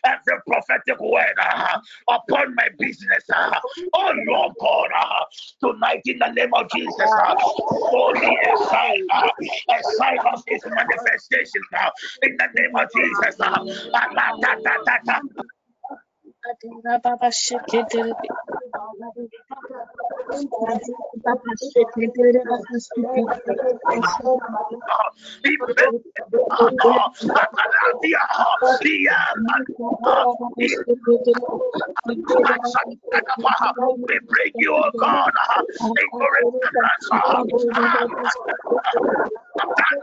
every prophetic word uh, upon my business. Uh, oh Lord God, uh, tonight in the name of Jesus, only a sign, a sign of his manifestation now in the name of Jesus. We bring you, God.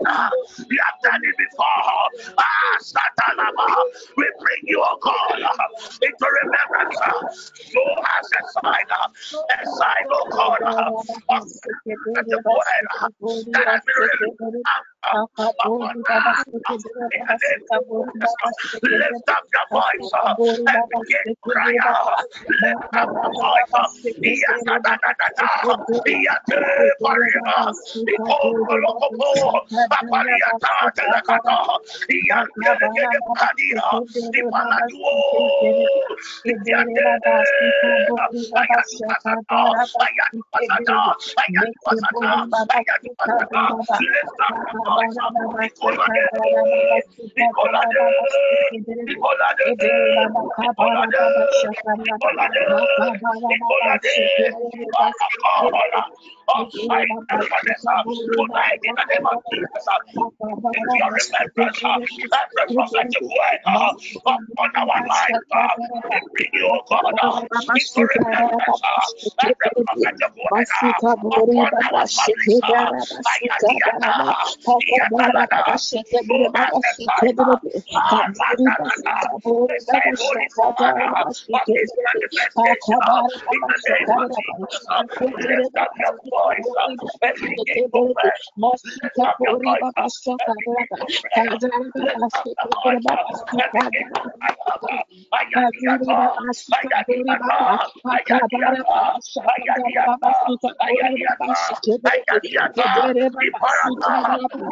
Uh, we have done it before. Ah, Satanama. Uh, we bring you, oh God, uh, into remembrance. Show us a sign, a sign, oh God, of the word that has been lift up your voice and begin out. Lift up your voice. Yadadadadada. Yate pariba. Iko kolokopo. Apariata telekata. Yante gedepadia. Ipaladuo. Yate. Ayatu pasata. Ayatu pasata. Ayatu pasata. Ayatu pasata. Lift up your voice. Nicolade. Nicolade. Nicolade. Nicolade. Nicolade. Nicolade. Paracola. Of sign and wonders. Tonight in the name of Jesus. In your remembrance. Every prophetic word upon our life. We bring you, O God, into remembrance. Every prophetic word upon our families. Ayadiana. Yatalada. Show us a sign. Ah, la, la, la, la. The sign only forward of this manifestation in the name of Jesus. Lift up your voice and begin to pray. Lift up your voice and begin to pray.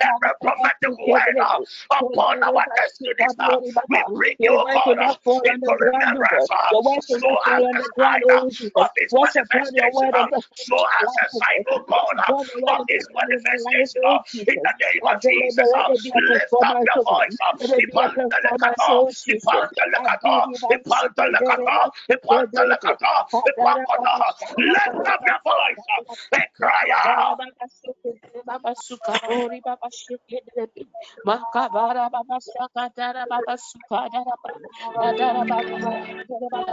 Every prophetic word upon We bring you, oh the of His Once upon your manifestation. word and perform Show in our us life, a O sign, God. oh God, upon your word of the your voice and cry out. Shaka baba baba shaka. Makabara baba baba suka dara ba. Kadara baba shaka baba.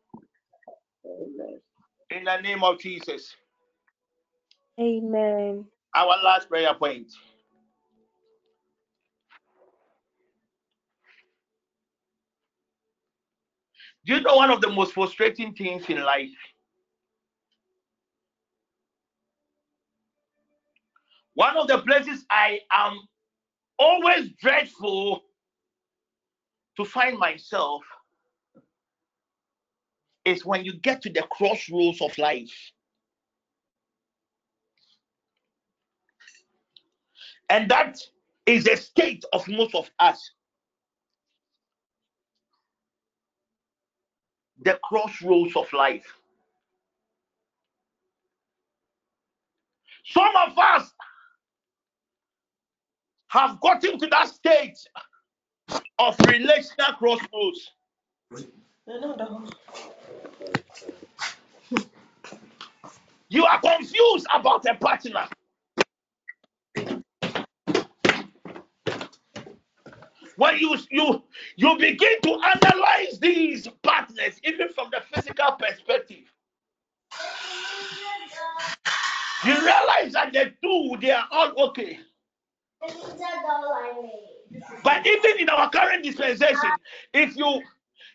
In the name of Jesus. Amen. Our last prayer point. Do you know one of the most frustrating things in life? One of the places I am always dreadful to find myself is when you get to the crossroads of life. And that is the state of most of us. The crossroads of life. Some of us have gotten to that state of relational crossroads. You are confused about a partner. When you you you begin to analyze these partners, even from the physical perspective, you realize that the two they are all okay. But even in our current dispensation, if you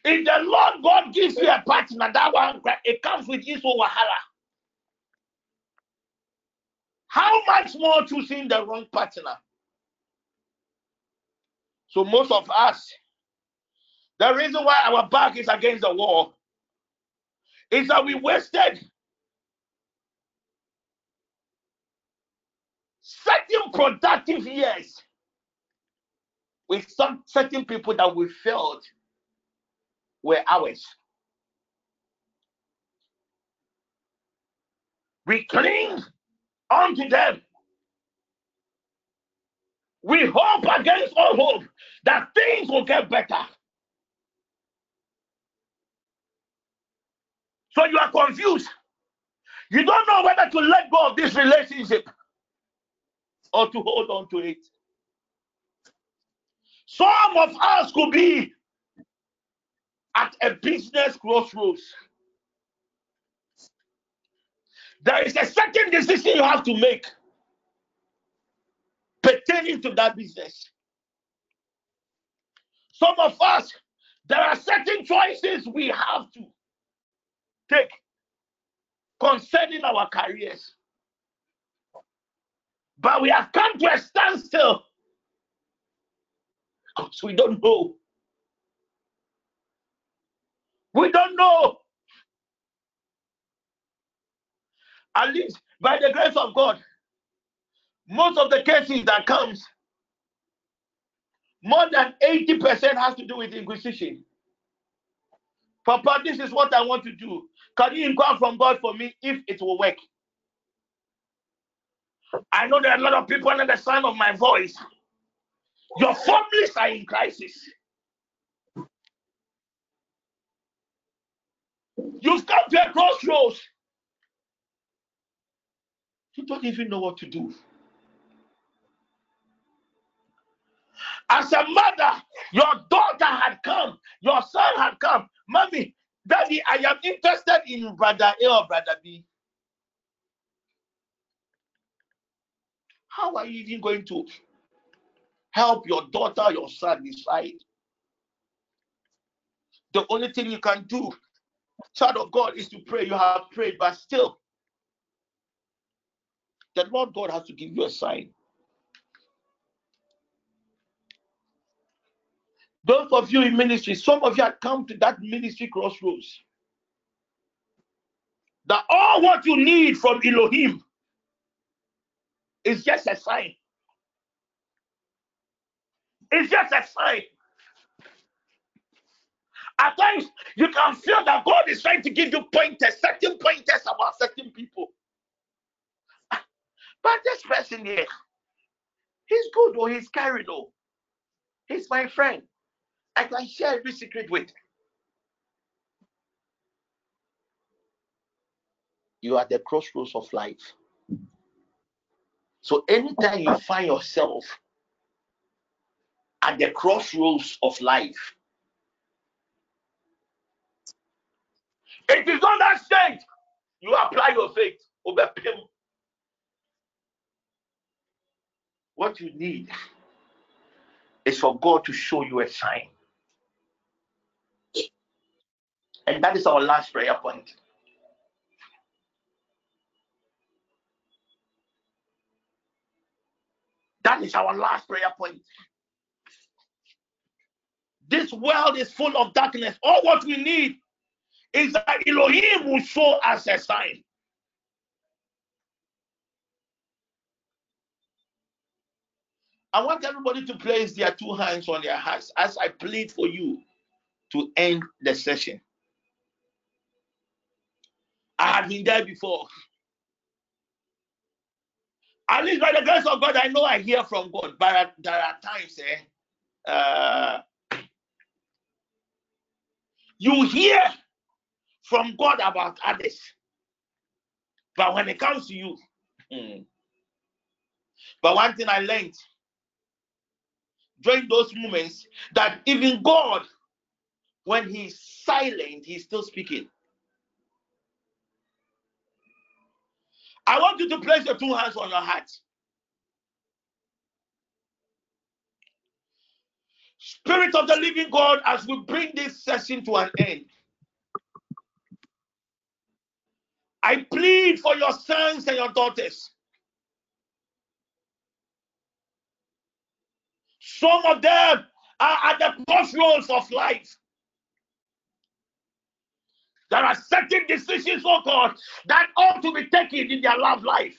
if the Lord God gives you a partner, that one it comes with its own wahala. How much more choosing the wrong partner? So most of us, the reason why our back is against the wall is that we wasted certain productive years with some certain people that we felt were ours. We cling onto them. We hope against all hope that things will get better. So you are confused. You don't know whether to let go of this relationship or to hold on to it. Some of us could be at a business crossroads. There is a certain decision you have to make pertaining to that business. Some of us, there are certain choices we have to take concerning our careers. But we have come to a standstill because we don't know. We don't know. At least by the grace of God, most of the cases that comes, more than 80% has to do with inquisition. Papa, this is what I want to do. Can you inquire from God for me if it will work? I know there are a lot of people under the sound of my voice. Your families are in crisis. You've come to a crossroads. You don't even know what to do. As a mother, your daughter had come, your son had come. Mommy, daddy, I am interested in brother A or brother B. How are you even going to help your daughter, your son decide? The only thing you can do, child of God, is to pray. You have prayed, but still, the Lord God has to give you a sign. Those of you in ministry, some of you have come to that ministry crossroads. That all what you need from Elohim is just a sign. It's just a sign. At times, you can feel that God is trying to give you pointers, certain pointers about certain people. But this person here, he's good or he's carried or oh. he's my friend. I can share every secret with. You are the crossroads of life. So anytime you find yourself at the crossroads of life, it is on that stage you apply your faith. Over pain. What you need is for God to show you a sign. And that is our last prayer point. That is our last prayer point. This world is full of darkness. All what we need is that Elohim will show us a sign. I want everybody to place their two hands on their hearts as I plead for you to end the session. I have been there before. At least by the grace of God, I know I hear from God, but there are times eh, uh, you hear from God about others, but when it comes to you, hmm. but one thing I learned during those moments that even God, when He's silent, He's still speaking. I want you to place your two hands on your heart. Spirit of the living God, as we bring this session to an end, I plead for your sons and your daughters. Some of them are at the crossroads of life. There are certain decisions, oh God, that ought to be taken in their love life.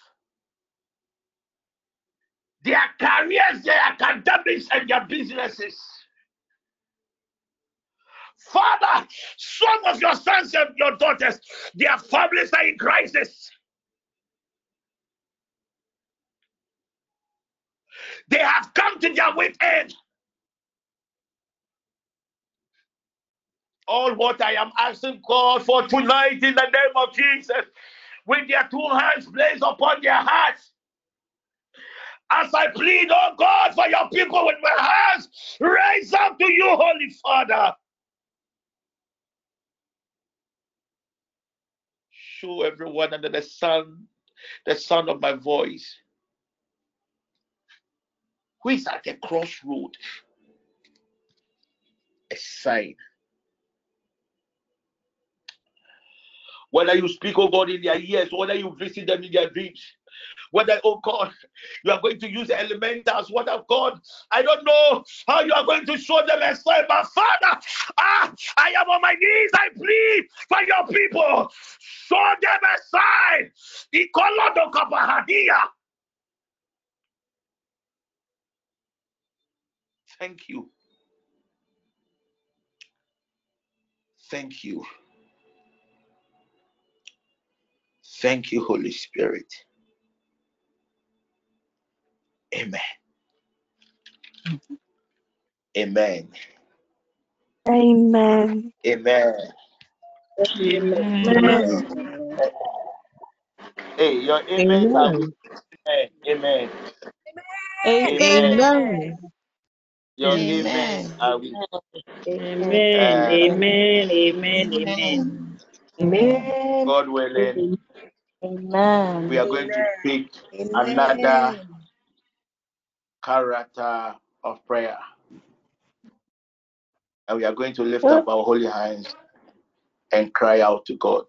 Their careers, their academics, and their businesses. Father, some of your sons and your daughters, their families are in crisis. They have come to their wit end. All what I am asking God for tonight in the name of Jesus, with their two hands placed upon their hearts. As I plead, oh God, for your people with my hands, raise up to you, Holy Father. Show everyone under the sun, the sound of my voice, who is at the crossroad, a sign. Whether you speak, oh God, in their ears, whether you visit them in their dreams, whether, oh God, you are going to use the elementals, what of God, I don't know how you are going to show them a sign, but Father, ah, I am on my knees, I plead for your people, show them a sign. Thank you. Thank you. Thank you, Holy Spirit. Amen. Amen. Amen. Amen. Amen. Hey, your amen are Amen. Amen. Amen. Amen. Amen. Your Amen. amen are with Amen. uh, Amen. Amen. Amen. Amen. God willing. Amen. We are going to pick Amen. another character of prayer. And we are going to lift up our holy hands and cry out to God.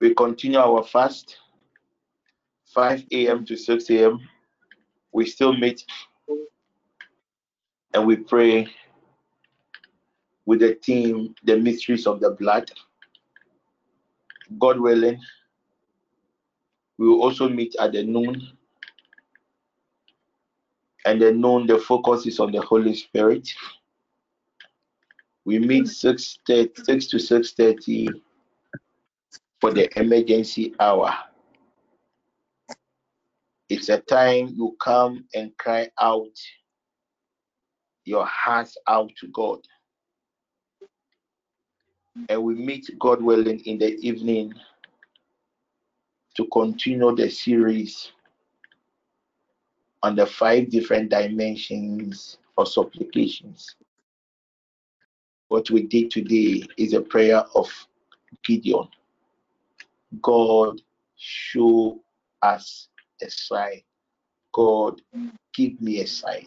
We continue our fast 5 a.m. to 6 a.m. We still meet and we pray with the team, the mysteries of the blood. God willing, we will also meet at the noon. And the noon, the focus is on the Holy Spirit. We meet 6, 6 to 6.30 for the emergency hour. It's a time you come and cry out your hearts out to God. And we meet God willing in the evening to continue the series on the five different dimensions of supplications. What we did today is a prayer of Gideon. God, show us a sign. God, give me a sign.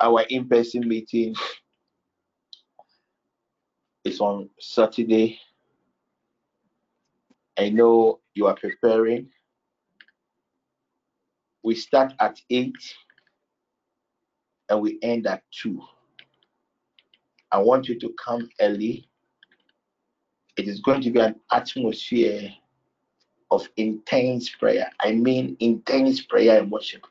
Our in person meeting is on Saturday. I know you are preparing. We start at 8 and we end at 2. I want you to come early. It is going to be an atmosphere of intense prayer. I mean, intense prayer and worship.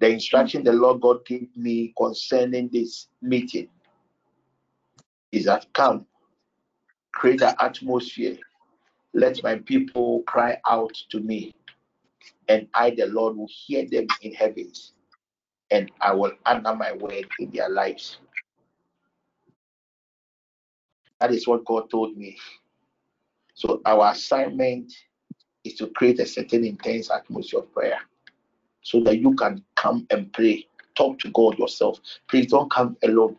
The instruction the Lord God gave me concerning this meeting is that come, create an atmosphere. Let my people cry out to me, and I, the Lord, will hear them in heavens, and I will honor my word in their lives. That is what God told me. So, our assignment is to create a certain intense atmosphere of prayer so that you can come and pray. Talk to God yourself. Please don't come alone.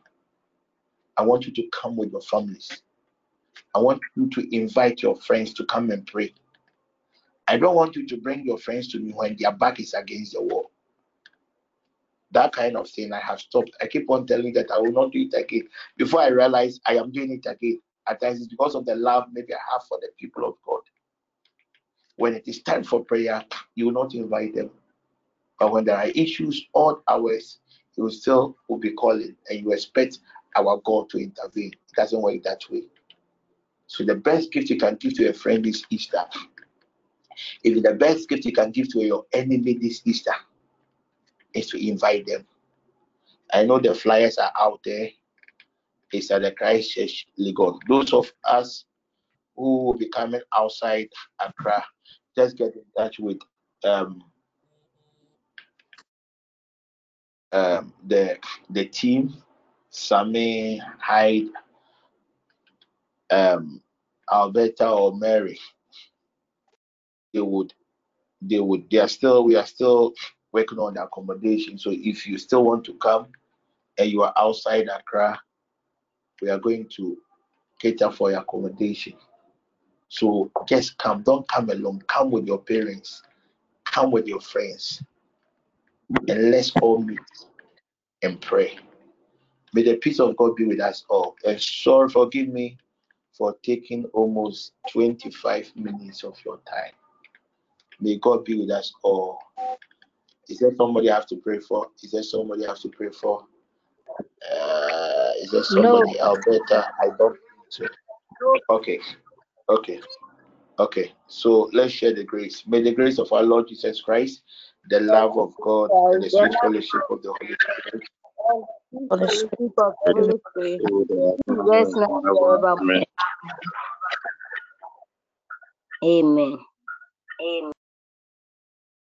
I want you to come with your families. I want you to invite your friends to come and pray. I don't want you to bring your friends to me when their back is against the wall. That kind of thing I have stopped. I keep on telling that I will not do it again. Before I realize I am doing it again. At times it's because of the love maybe I have for the people of God. When it is time for prayer, you will not invite them. But when there are issues, odd hours, you still will be calling and you expect our God to intervene. It doesn't work that way. So the best gift you can give to a friend is Easter. If the best gift you can give to your enemy this Easter is to invite them. I know the flyers are out there. It's at the Christchurch Legon. Those of us who will be coming outside Accra, just get in touch with um, um, the the team, Sammy Hyde, um, Alberta or Mary. They would, they would, they are still, we are still working on the accommodation. So if you still want to come and you are outside Accra, we are going to cater for your accommodation. So just come, don't come alone, come with your parents, come with your friends, and let's all meet and pray. May the peace of God be with us all. And sorry, forgive me for taking almost 25 minutes of your time. May God be with us all. Is there somebody I have to pray for? Is there somebody I have to pray for? Uh, is there somebody, No. Alberta? I don't think so. Okay, okay, okay. So let's share the grace. May the grace of our Lord Jesus Christ, the love of God, and the sweet fellowship of the Holy Spirit For the spirit of Holy Spirit, yes, now and. Amen. Amen.